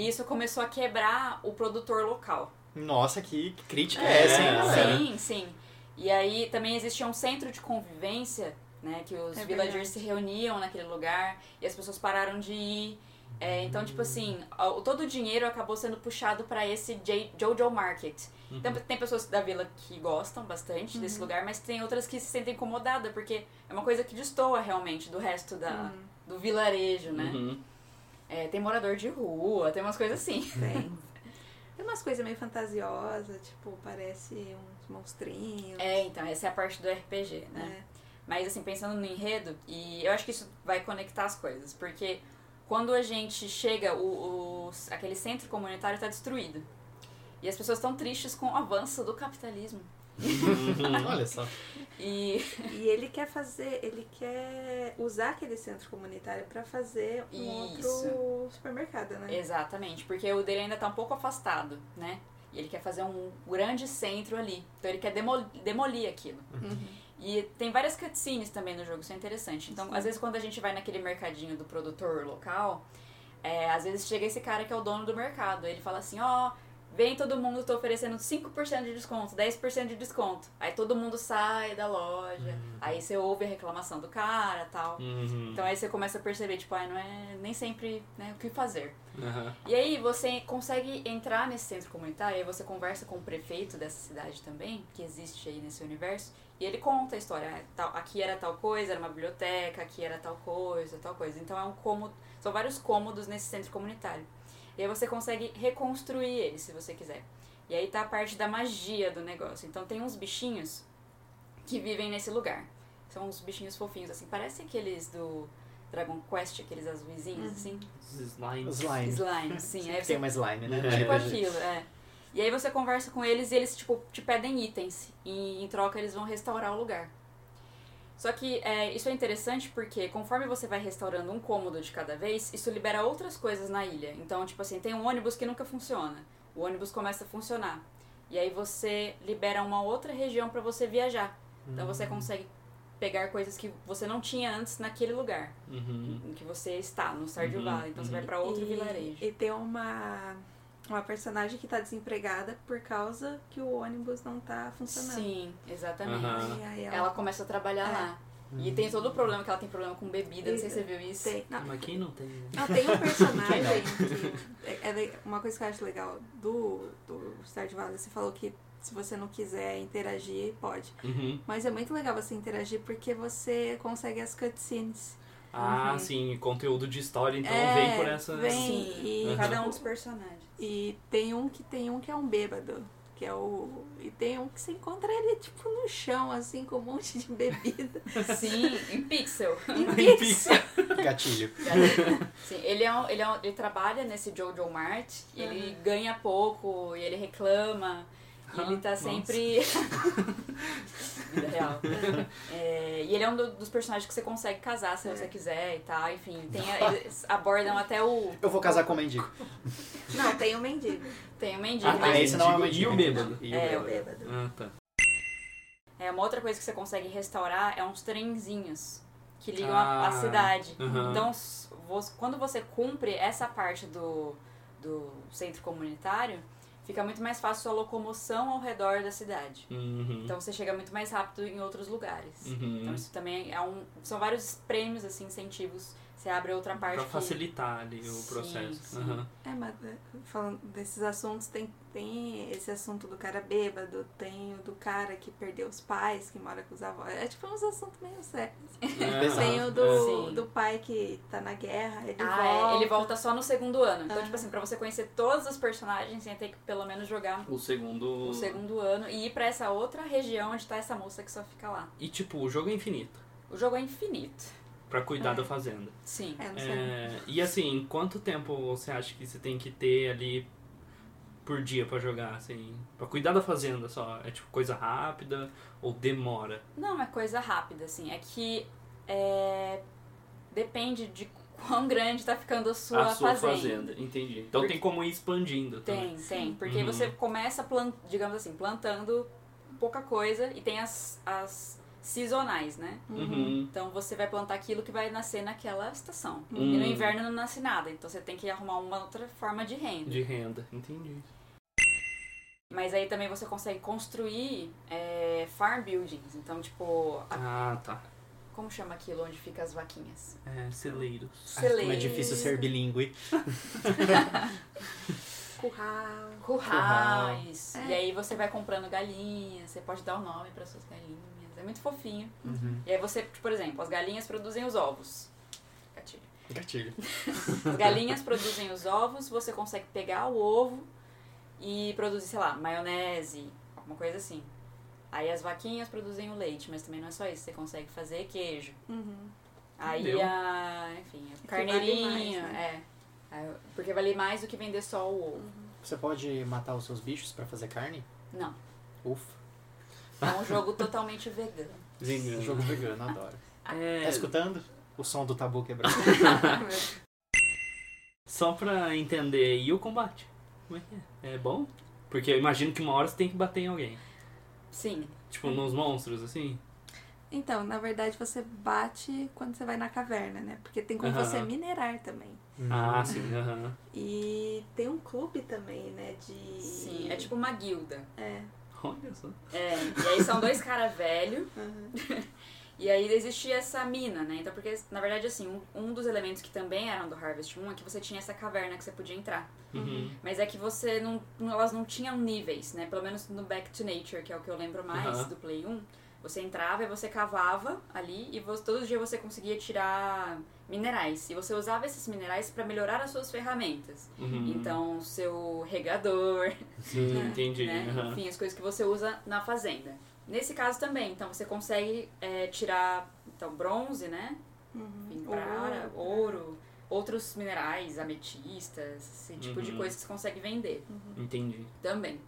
E isso começou a quebrar o produtor local. Nossa, que crítica é, essa, hein, galera? Sim, sim. E aí também existia um centro de convivência, né? Que os É villagers verdade. se reuniam naquele lugar e as pessoas pararam de ir. É, então, tipo assim, todo o dinheiro acabou sendo puxado para esse J- Jojo Market. Então, tem pessoas da vila que gostam bastante desse lugar, mas tem outras que se sentem incomodadas, porque é uma coisa que destoa realmente do resto da, do vilarejo, né? É, tem morador de rua, tem umas coisas assim. Tem. Tem umas coisas meio fantasiosas, tipo, parece uns monstrinhos. É, então, essa é a parte do RPG, né? É. Mas assim, pensando no enredo, e eu acho que isso vai conectar as coisas, porque quando a gente chega, o, o- aquele centro comunitário está destruído. E as pessoas estão tristes com o avanço do capitalismo. Olha só. E E ele quer fazer, ele quer usar aquele centro comunitário pra fazer um Isso. outro supermercado, né? exatamente, porque o dele ainda tá um pouco afastado, né? E ele quer fazer um grande centro ali. Então ele quer demol- demolir aquilo. Uhum. E tem várias cutscenes também no jogo, isso é interessante. Então, Sim. às vezes, quando a gente vai naquele mercadinho do produtor local, é, às vezes chega esse cara que é o dono do mercado. Ele fala assim: ó, vem todo mundo, tô oferecendo 5% de desconto, 10% de desconto. Aí todo mundo sai da loja, aí você ouve a reclamação do cara tal. Uhum. Então aí você começa a perceber, tipo, ah, não é nem sempre né, o que fazer. Aham. E aí você consegue entrar nesse centro comunitário, aí você conversa com o prefeito dessa cidade também, que existe aí nesse universo, e ele conta a história. ah, tal- aqui era tal coisa, era uma biblioteca, aqui era tal coisa, tal coisa. Então é um cômodo, são vários cômodos nesse centro comunitário. E aí você consegue reconstruir ele, se você quiser. E aí tá a parte da magia do negócio. Então tem uns bichinhos que vivem nesse lugar. São uns bichinhos fofinhos, assim, parecem aqueles do Dragon Quest, aqueles azuizinhos, assim. Os slimes. Slime. Slime, sim. Aí Tem uma slime, né? É. Tipo aquilo, é. E aí você conversa com eles e eles, tipo, te pedem itens. E em troca eles vão restaurar o lugar. Só que é, isso é interessante porque conforme você vai restaurando um cômodo de cada vez, isso libera outras coisas na ilha. Então, tipo assim, tem um ônibus que nunca funciona. O ônibus começa a funcionar. E aí você libera uma outra região pra você viajar. Então você consegue pegar coisas que você não tinha antes naquele lugar Uhum. em que você está, no Stardew Uhum, Valley. Então você vai uhum. pra outro e, vilarejo. E tem uma, uma personagem que tá desempregada por causa que o ônibus não tá funcionando. Sim, exatamente. E aí ela, Ela começa a trabalhar É. lá. E tem todo o problema que ela tem problema com bebida, não sei se você viu isso. tem. Não, Mas quem não tem? né? não, tem um personagem que. É, é uma coisa que eu acho legal do, do Stardew Valley, você falou que se você não quiser interagir, pode. Uhum. Mas é muito legal você interagir porque você consegue as cutscenes. Ah, Uhum. sim, conteúdo de história, então É, vem por essa. vem. Sim, e- cada um dos personagens. E tem um que tem um que é um bêbado. Que é o. E tem um que você encontra ele tipo no chão, assim, com um monte de bebida. Sim, em pixel. Em pixel. Gatilho. Sim, ele, é um, ele, é um- ele trabalha nesse Jojo Mart, e ele ganha pouco, e ele reclama, e ele tá sempre. Vida real. É, e ele é um do- dos personagens que você consegue casar se você quiser e tal, enfim. Tem, a- eles abordam até o. Eu vou casar com o mendigo. Não, tem o mendigo. Tem o mendigo, Ah, mas esse não é o mendigo e o bêbado. E É, o o bêbado. Ah, tá. É, uma outra coisa que você consegue restaurar é uns trenzinhos que ligam Ah, a, a cidade. aham. Então, quando você cumpre essa parte do, do centro comunitário, fica muito mais fácil sua locomoção ao redor da cidade. Uhum. Então você chega muito mais rápido em outros lugares. Uhum. Então isso também é um. São vários prêmios, assim, incentivos. Você abre outra parte Pra que- facilitar ali o Sim, processo. sim. Aham. É, mas é, falando desses assuntos, tem, tem esse assunto do cara bêbado, tem o do cara que perdeu os pais, que mora com os avós. É tipo uns assuntos meio sérios. É, Tem o é. do, Sim. do pai que tá na guerra, ele Ah, volta. é, ele volta só no segundo ano. Então, Ah. tipo assim, pra você conhecer todos os personagens, você tem que ter que pelo menos jogar O segundo. o segundo ano e ir pra essa outra região onde tá essa moça que só fica lá. E tipo, o jogo é infinito. O jogo é infinito. Pra cuidar É. da fazenda. Sim. É, não sei. É, e assim, quanto tempo você acha que você tem que ter ali por dia pra jogar, assim? Pra cuidar da fazenda só? É tipo coisa rápida ou demora? Não, é coisa rápida, assim. É que é, depende de quão grande tá ficando a sua, a sua fazenda. fazenda. Entendi. Então Porque- tem como ir expandindo também. Tem, tem. Porque Uhum. você começa, plant, digamos assim, plantando pouca coisa e tem as, as sazonais, né? Uhum. Então você vai plantar aquilo que vai nascer naquela estação. Hum. E no inverno não nasce nada, então você tem que arrumar uma outra forma de renda. De renda. Entendi. Mas aí também você consegue construir é, farm buildings. Então, tipo, a- Ah, tá. como chama aquilo onde fica as vaquinhas? É, celeiros. Ah, como é difícil ser bilíngue. Curral. Currais. Curral. E aí você vai comprando galinhas, você pode dar o nome para suas galinhas. É muito fofinho. Uhum. E aí você, por exemplo, as galinhas produzem os ovos. Gatilho. Gatilho. As galinhas produzem os ovos, você consegue pegar o ovo e produzir, sei lá, maionese, alguma coisa assim. Aí as vaquinhas produzem o leite, mas também não é só isso, você consegue fazer queijo. Uhum. Aí Entendeu? a, enfim, a vale carneirinho, mais, é. Porque vale mais do que vender só o ovo. Você pode matar os seus bichos pra fazer carne? Não. Ufa. É um jogo totalmente vegano. Vegano. Jogo vegano, adoro. É, Tá escutando? O som do tabu quebrado. só pra entender, e o combate? Como é que é? É bom? Porque eu imagino que uma hora você tem que bater em alguém. Sim. Tipo, nos monstros, assim. Então, na verdade, você bate quando você vai na caverna, né? Porque tem como Aham. você minerar também. Ah, sim, aham. E tem um clube também, né? De. Sim, é tipo uma guilda. É. Olha só. É, e aí são dois caras velhos, Uhum. e aí existia essa mina, né? Então, porque, na verdade, assim, um, um dos elementos que também eram do Harvest Moon é que você tinha essa caverna que você podia entrar. Uhum. Mas é que você não, elas não tinham níveis, né? Pelo menos no Back to Nature, que é o que eu lembro mais Aham. do Play 1. Você entrava e você cavava ali e você, todo dia você conseguia tirar minerais. E você usava esses minerais para melhorar as suas ferramentas. Uhum. Então, seu regador, Sim, entendi. né? Enfim, as coisas que você usa na fazenda. Nesse caso também, então você consegue é, tirar então, bronze, né? Uhum. Enfim, prata, ouro, outros minerais, ametistas, esse tipo de Uhum. coisa que você consegue vender Entendi. também.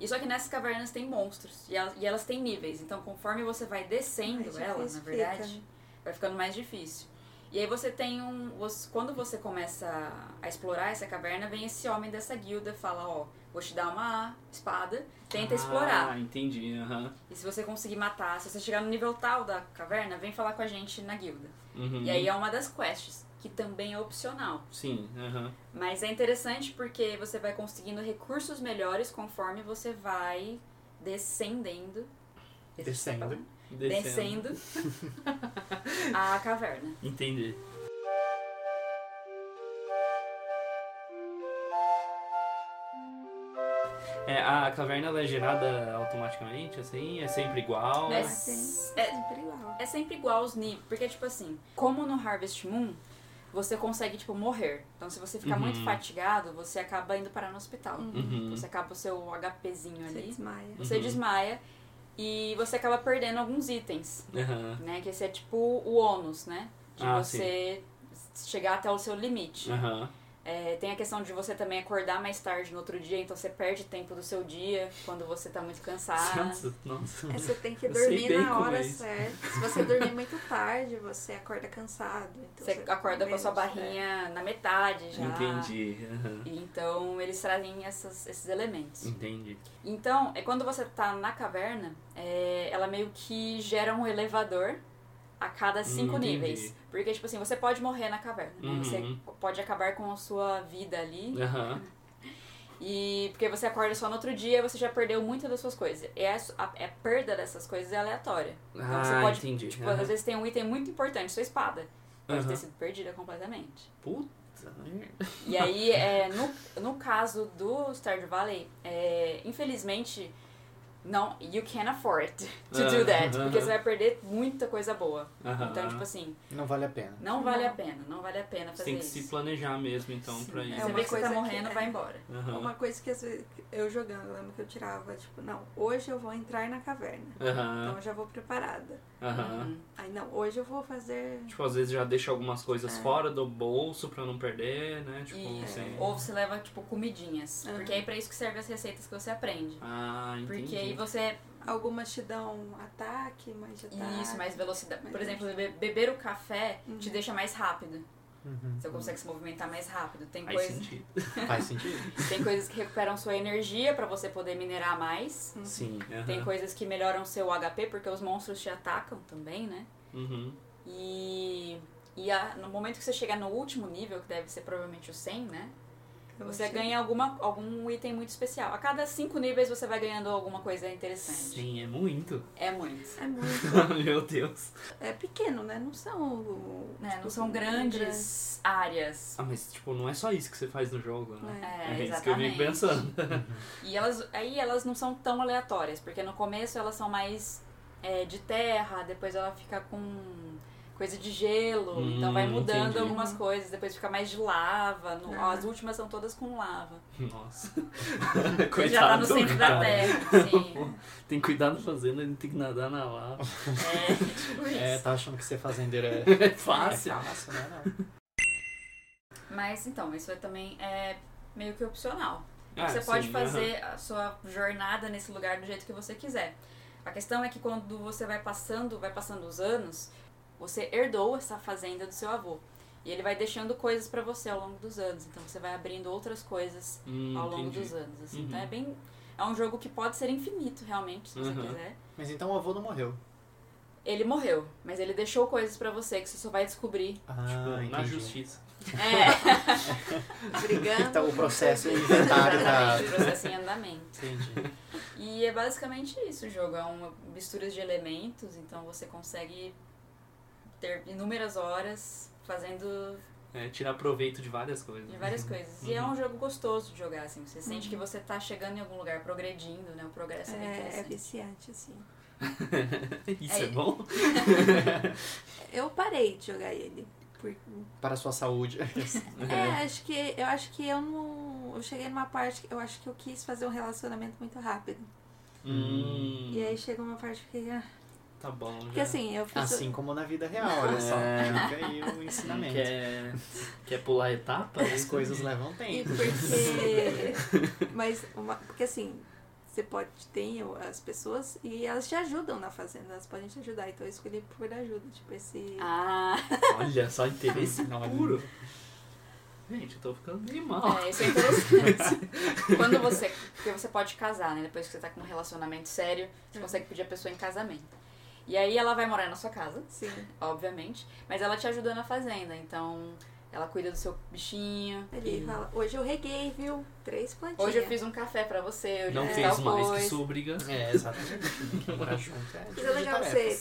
E só que nessas cavernas tem monstros e elas, e elas têm níveis, então conforme você vai descendo Mais elas, na verdade, fica, né? vai ficando mais difícil. E aí você tem um. você- Quando você começa a explorar essa caverna, vem esse homem dessa guilda e fala, ó, vou te dar uma espada, tenta explorar. Ah, entendi. aham. E se você conseguir matar, se você chegar no nível tal da caverna, vem falar com a gente na guilda. Uhum. E aí é uma das quests, que também é opcional. Sim, aham. Mas é interessante porque você vai conseguindo recursos melhores conforme você vai descendendo. Descendo. Descendo a caverna. Entendi. É, a caverna ela é gerada automaticamente, assim? É sempre igual? É, sim. é, Sempre igual. é sempre igual os níveis. Porque, tipo assim, como no Harvest Moon, você consegue, tipo, morrer. Então, se você ficar Uhum. muito fatigado, você acaba indo parar no hospital. Uhum. Você acaba o seu HPzinho Você ali. desmaia. Você Uhum. desmaia e você acaba perdendo alguns itens. Aham. né? Que esse é tipo o ônus, né? De Ah, você chegar até o seu limite. Aham. É, tem a questão de você também acordar mais tarde no outro dia, então você perde tempo do seu dia quando você tá muito cansado. Nossa, nossa. É, você tem que dormir na hora é certa. Se você dormir muito tarde, você acorda cansado. Então Você acorda com a sua é. barrinha na metade já. Entendi. E Então eles trazem essas, esses elementos. Entendi. Então, é quando você tá na caverna, é, ela meio que gera um elevador a cada cinco Hum, entendi. níveis. Porque, tipo assim, você pode morrer na caverna, né? Uhum. Você pode acabar com a sua vida ali. Aham. E porque você acorda só no outro dia, você já perdeu muitas das suas coisas. E essa, a, a perda dessas coisas é aleatória. Então Ah, você pode, entendi. tipo, Aham. às vezes tem um item muito importante, sua espada. Pode ter sido perdida completamente. Puta. E aí, é, no, no caso do Stardew Valley, é, infelizmente, não, you can't afford to do that, Aham. porque você vai perder muita coisa boa. Então, tipo assim, Não vale a pena. não vale Não. a pena, não vale a pena Você fazer tem que isso. se planejar mesmo, então, pra Sim. isso. É Você uma vê que você tá coisa que morrendo, é- vai embora. Aham. Uma coisa que às vezes eu jogando, eu lembro que eu tirava, tipo, não, hoje eu vou entrar na caverna. Então eu já vou preparada. Aham. Uhum. Aí não, hoje eu vou fazer. Tipo, às vezes já deixa algumas coisas É. fora do bolso pra não perder, né? Tipo, Isso. sem... Ou você leva, tipo, comidinhas. Aham. Porque é pra isso que servem as receitas que você aprende. Ah, entendi. Porque aí você. Algumas te dão ataque, mais de ataque. Isso, mais velocidade. Por Mais exemplo, be- beber o café te Uhum. deixa mais rápido. Uhum. Você consegue se movimentar mais rápido. Tem, Faz coisa, sentido. Faz sentido. tem coisas que recuperam sua energia pra você poder minerar mais. Sim. aham. Tem coisas que melhoram seu HP, porque os monstros te atacam também, né? Uhum. E, e a- no momento que você chegar no último nível, que deve ser provavelmente o 100, né? Você ganha alguma, algum item muito especial. A cada cinco níveis você vai ganhando alguma coisa interessante. Sim, é muito. É muito. É muito. Meu Deus. É pequeno, né? Não são. Né, tipo, não são grandes áreas. Ah, mas tipo, não é só isso que você faz no jogo, né? É, É, isso que eu exatamente. vim pensando. E elas, aí elas não são tão aleatórias, porque no começo elas são mais é, de terra, depois ela fica com coisa de gelo, Hum, então vai mudando entendi. algumas coisas, depois fica mais de lava. no- Ah. As últimas são todas com lava. Nossa. Você já tá no centro da cara. terra, sim. Tem que cuidar da fazenda, ele tem que nadar na lava. É, tipo isso. É, tá achando que ser fazendeiro é, É fácil. é fácil, né? Não. Mas então, isso é também é meio que opcional. Ah, você sim, pode fazer a sua jornada nesse lugar do jeito que você quiser. A questão é que quando você vai passando, vai passando os anos, você herdou essa fazenda do seu avô. E ele vai deixando coisas pra você ao longo dos anos. Então você vai abrindo outras coisas Hum, ao longo entendi. dos anos. Assim. Uhum. Então é bem. É um jogo que pode ser infinito, realmente, se você Uhum. quiser. Mas então o avô não morreu. Ele morreu, mas ele deixou coisas pra você que você só vai descobrir. Ah, Tipo, na justiça. É, Brigando. Então o processo, inventário tá... exatamente, o processo em andamento. Entendi. E é basicamente isso o jogo, é uma mistura de elementos, então você consegue ter inúmeras horas fazendo É, tirar proveito de várias coisas. de várias Uhum. coisas. E é Uhum. um jogo gostoso de jogar, assim, você sente Uhum. que você tá chegando em algum lugar, progredindo, né? O progresso é, É, é viciante, assim. Isso é, É- bom? Eu parei de jogar ele. Por... Para a sua saúde. É, acho que eu acho que eu não. Eu cheguei numa parte que eu acho que eu quis fazer um relacionamento muito rápido. Hum, E aí chegou uma parte que. Tá bom. Porque já. assim, eu fiz. Assim como na vida real, olha só. É. Fica aí o ensinamento. Quer, quer pular etapa? As coisas levam tempo. porque. Mas, uma, porque assim, você pode ter as pessoas e elas te ajudam na fazenda, elas podem te ajudar. Então eu escolhi por ajuda, tipo, esse. Ah, Olha só, interesse puro. Gente, eu tô ficando meio mal. é, isso é interessante. Quando você. Porque você pode casar, né? Depois que você tá com um relacionamento sério, você Hum. consegue pedir a pessoa em casamento. E aí ela vai morar na sua casa, Sim. obviamente, mas ela te ajuda na fazenda, então ela cuida do seu bichinho. Ele e- fala, hoje eu reguei, viu? Três plantinhas. Hoje eu fiz um café pra você, hoje Não eu fiz fez mais coisa. que sua obrigação. É, exatamente. Morar junto é Mas é legal você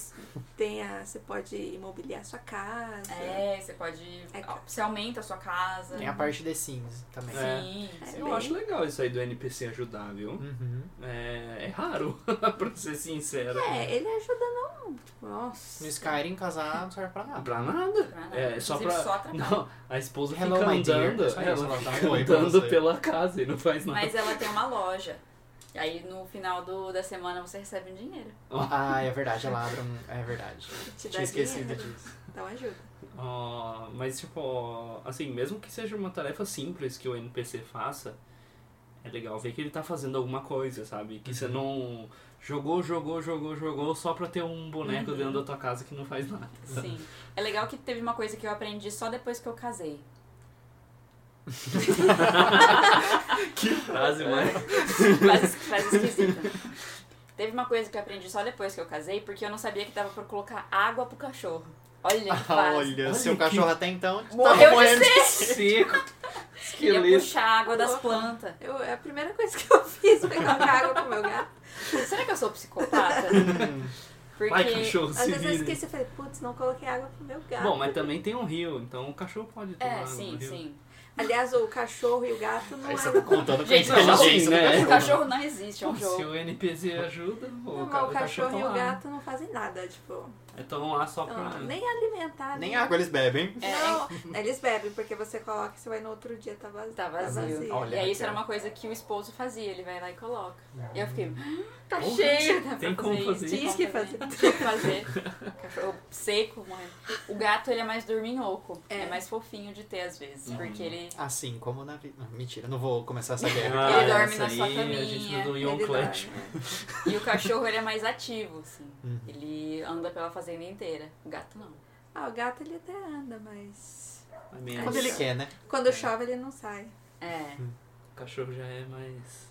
tenha, você pode imobiliar sua casa. É, você pode. É Você aumenta a sua casa. Tem a parte de Sims também. É. Sim, É sim. Eu bem- acho legal isso aí do NPC ajudar, viu? Uhum. É, é raro, pra ser sincero. É, ele ajuda não. Tipo, nossa. No Skyrim, casar não serve pra nada. Pra nada. Pra nada. É só Inclusive, pra. só. Não, a esposa Hello, fica dear. andando. Isso, ela fica andando pela casa e não faz nada. Mas ela tem uma loja. E aí no final do, da semana você recebe um dinheiro. Ah, é verdade, ela abre um... É verdade. Te dá Tinha esquecido dinheiro, disso. Então ajuda. Ah, mas, tipo, assim, mesmo que seja uma tarefa simples que o NPC faça, é legal ver que ele tá fazendo alguma coisa, sabe? Que Uhum. você não jogou, jogou, jogou, jogou só pra ter um boneco Uhum. dentro da tua casa que não faz nada. Sim. É legal que teve uma coisa que eu aprendi só depois que eu casei. Que frase mais. Frase, frase esquisita. Teve uma coisa que eu aprendi só depois que eu casei, porque eu não sabia que dava pra colocar água pro cachorro. Olha que Ah, fase. olha, Olha seu que- cachorro até então Morreu tava de morrendo Seco. Ia Esqueleto. puxar a água das plantas. Eu, é a primeira coisa que eu fiz foi colocar água pro meu gato. Será que eu sou psicopata? Porque. Vai, cachorro, Às se vezes eu esqueci e falei, putz, não coloquei água pro meu gato. Bom, mas também tem um rio, então o cachorro pode tomar É, água sim, no rio. sim. Aliás, o cachorro e o gato não Aí é. você tá contando com Gente, não, inteligência né? do O cachorro. cachorro não existe, é um Pô, Se jogo. o NPC ajuda, Não, o, mas ca- o cachorro e o gato não fazem nada, tipo. Então lá só pra. não, nem alimentar. Nem água eles bebem. É, Não, eles bebem, porque você coloca e você vai no outro dia, tá vazio. Tá vazio. Olha, e aí isso era uma coisa que o esposo fazia, ele vai lá e coloca. E eu fiquei, "Ah, tá Porra, cheio, dá tem como fazer isso, isso. tem como Tinha que fazer. Cachorro seco, morrendo. O gato, ele é mais dorminhoco. É. É. mais fofinho de ter às vezes, porque ele... Assim como na vida. Mentira, não vou começar essa guerra. Ah, Ele dorme na sua aí, A gente caminha, não do Ion Ele Clash. dorme, E o cachorro, ele é mais ativo, assim. Uhum. Ele anda pela fazenda inteira. O gato não. Ah, o gato ele até anda, mas. É menos- Quando ele quer, né? Quando chove, ele não sai. É. O cachorro já é mais.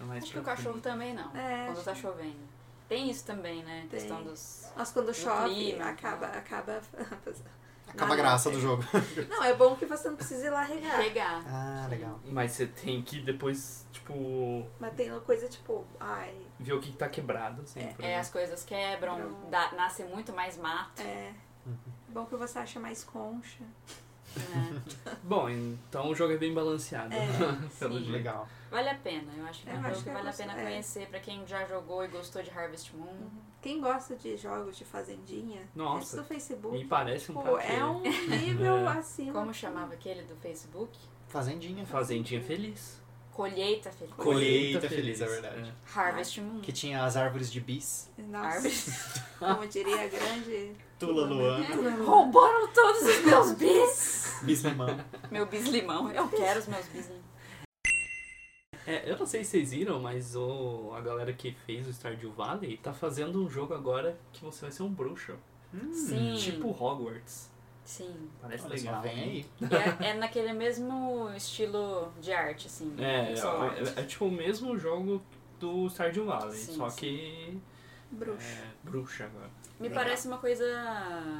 É mais Acho que o cachorro também não. É, quando tá que- chovendo. Tem isso também, né? Tem. Questão dos. Mas quando No chove, clima. acaba, acaba. Acaba a Não, graça não. do jogo. Não, é bom que você não precisa ir lá regar. Pegar. Ah, legal. Mas você tem que depois, tipo, Mas tem uma coisa tipo, ai, ver o que tá quebrado, assim. É, É, as coisas quebram, Não. dá- nasce muito mais mato. é. Uhum. Bom que você acha mais concha. né? Bom, então o jogo é bem balanceado. É, pelo sim. jeito. Legal. Vale a pena, eu acho que é Eu um acho jogo que eu vale a pena é. conhecer pra quem já jogou e gostou de Harvest Moon. Quem gosta de jogos de fazendinha, Nossa. esse do Facebook, Me parece um tipo, café. é um nível É. acima. Como chamava aquele do Facebook? Fazendinha. Fazendinha feliz. Colheita Feliz. Colheita feliz, é verdade. Harvest Moon. Que tinha as árvores de bis. Nossa, Harvest. como diria a grande... Tula Luana. Roubaram todos os meus bis! Bis limão. Meu bis limão. Eu quero os meus bis limão. É, eu não sei se vocês viram, mas o, a galera que fez o Stardew Valley tá fazendo um jogo agora que você vai ser um bruxo. Sim. Tipo Hogwarts. Sim. Parece Olha legal. vem aí. É, é naquele mesmo estilo de arte, assim. É, é, é tipo o mesmo jogo do Stardew Valley, Sim, só sim. que Bruxa. é bruxa agora. Me Legal. parece uma coisa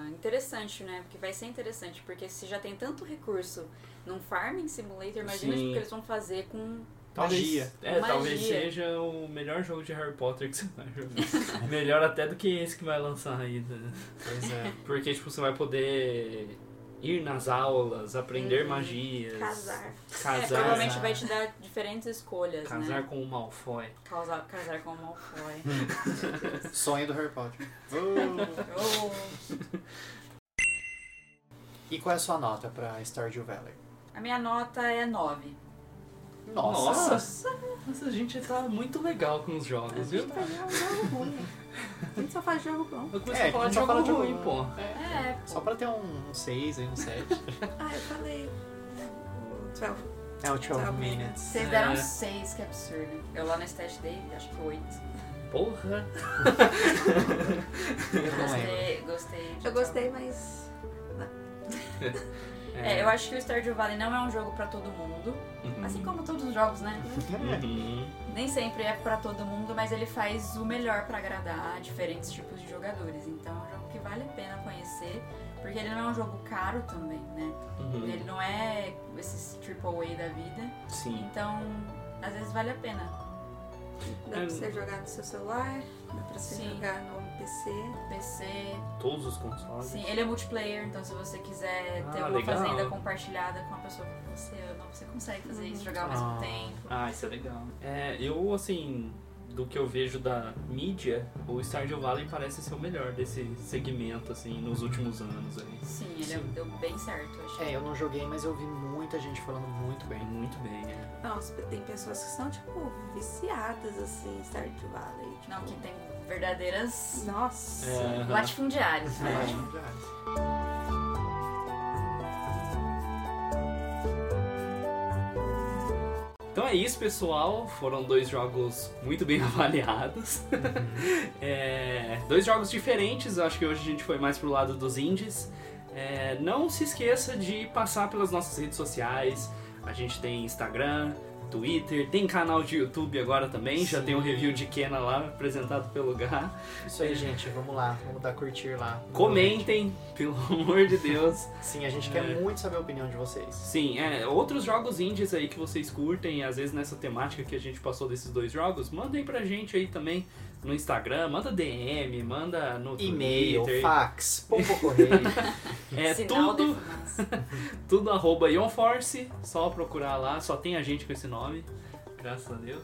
interessante, né? Porque vai ser interessante, porque se já tem tanto recurso num Farming Simulator, imagina o que eles vão fazer com. Magia. É, Magia. talvez seja o melhor jogo de Harry Potter que você vai jogar. melhor até do que esse que vai lançar ainda. Pois é. Porque, tipo, você vai poder ir nas aulas, aprender Uhum. magias. Casar. Casar. é, provavelmente vai te dar diferentes escolhas, Casar né? com o Malfoy. Casar, casar com o Malfoy. Sonho do Harry Potter. Oh. Oh. E qual é a sua nota pra Stardew Valley? A minha nota é 9. Nossa. Nossa, Nossa, a gente tá muito legal com os jogos, viu? Vai jogar um jogo ruim. A gente só faz jogo bom. Eu comecei É, a falar a de gente só jogo fala de jogo ruim, pô. É, Só pra ter um 6 aí, um 7. Ah, eu falei. O 12. É o 12 12 Minutes. vocês É. deram 6, que absurdo. Eu lá no stat dei, acho que 8. Porra. Eu não. Gostei, gostei. Eu gostei, mas. É, eu acho que o Stardew Valley não é um jogo pra todo mundo. Uhum. Assim como todos os jogos, né? Uhum. Nem sempre é pra todo mundo, mas ele faz o melhor pra agradar diferentes tipos de jogadores. Então é um jogo que vale a pena conhecer, porque ele não é um jogo caro também, né? Uhum. Ele não é esses AAA da vida. Sim. Então, às vezes vale a pena. Dá pra você jogar no seu celular, dá pra você Sim. jogar no PC. PC. Todos os consoles. Sim, ele é multiplayer, então se você quiser ter Ah, uma legal. fazenda compartilhada com a pessoa que você ama, você consegue fazer isso, jogar ao mesmo Ah. tempo. Ah, isso é legal. É, eu, assim, do que eu vejo da mídia, o Stardew Valley parece ser o melhor desse segmento, assim, nos últimos anos aí. Sim, ele Sim. deu bem certo, eu achei. É, eu não joguei, mas eu vi muita gente falando muito bem. Muito bem, é. Nossa, tem pessoas que são, tipo, viciadas, assim, Stardew Valley. Tipo, Não, que tem verdadeiras Nossa. É, aham. latifundiários, Eu né? já. Então é isso, pessoal. Foram dois jogos muito bem avaliados. É, dois jogos diferentes. Eu acho que hoje a gente foi mais pro lado dos indies. É, não se esqueça de passar pelas nossas redes sociais. A gente tem Instagram, Twitter, tem canal de YouTube agora também. Já Sim. tem um review de Kena lá apresentado pelo Gá. Isso aí, gente. Vamos lá. Vamos dar curtir lá. Comentem, pelo amor de Deus. Sim, a gente É. quer muito saber a opinião de vocês. Sim, é, outros jogos indies aí que vocês curtem, às vezes nessa temática que a gente passou desses dois jogos, mandem pra gente aí também no Instagram, manda DM, manda no E-mail, Twitter. fax, pombo correio. É Sinal tudo, tudo arroba Ionforce, só procurar lá, só tem a gente com esse nome, graças a Deus.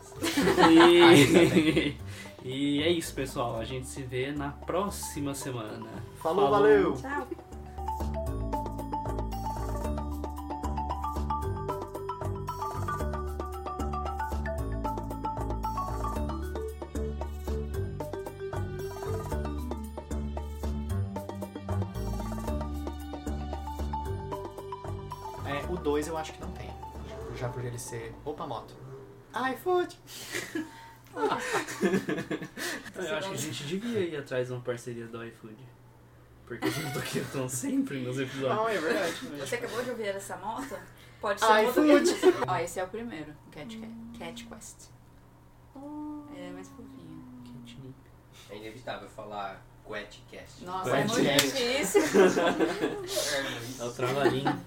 E, e é isso, pessoal, a gente se vê na próxima semana. Falou, Falou. valeu! Tchau. 2 eu acho que não tem. Já por ele ser. Opa, moto. iFood! Eu acho que a gente devia ir atrás de uma parceria do iFood. porque os motoqueiros estão sempre nos episódios. Não, é verdade. Você acabou de ouvir essa moto? Pode ser um motoqueiro. Ó, esse é o primeiro, Cat, Cat Quest. Ele é mais fofinho. Catnip. É inevitável falar Quetcast. Nossa, é muito difícil. É, É o trabalhinho.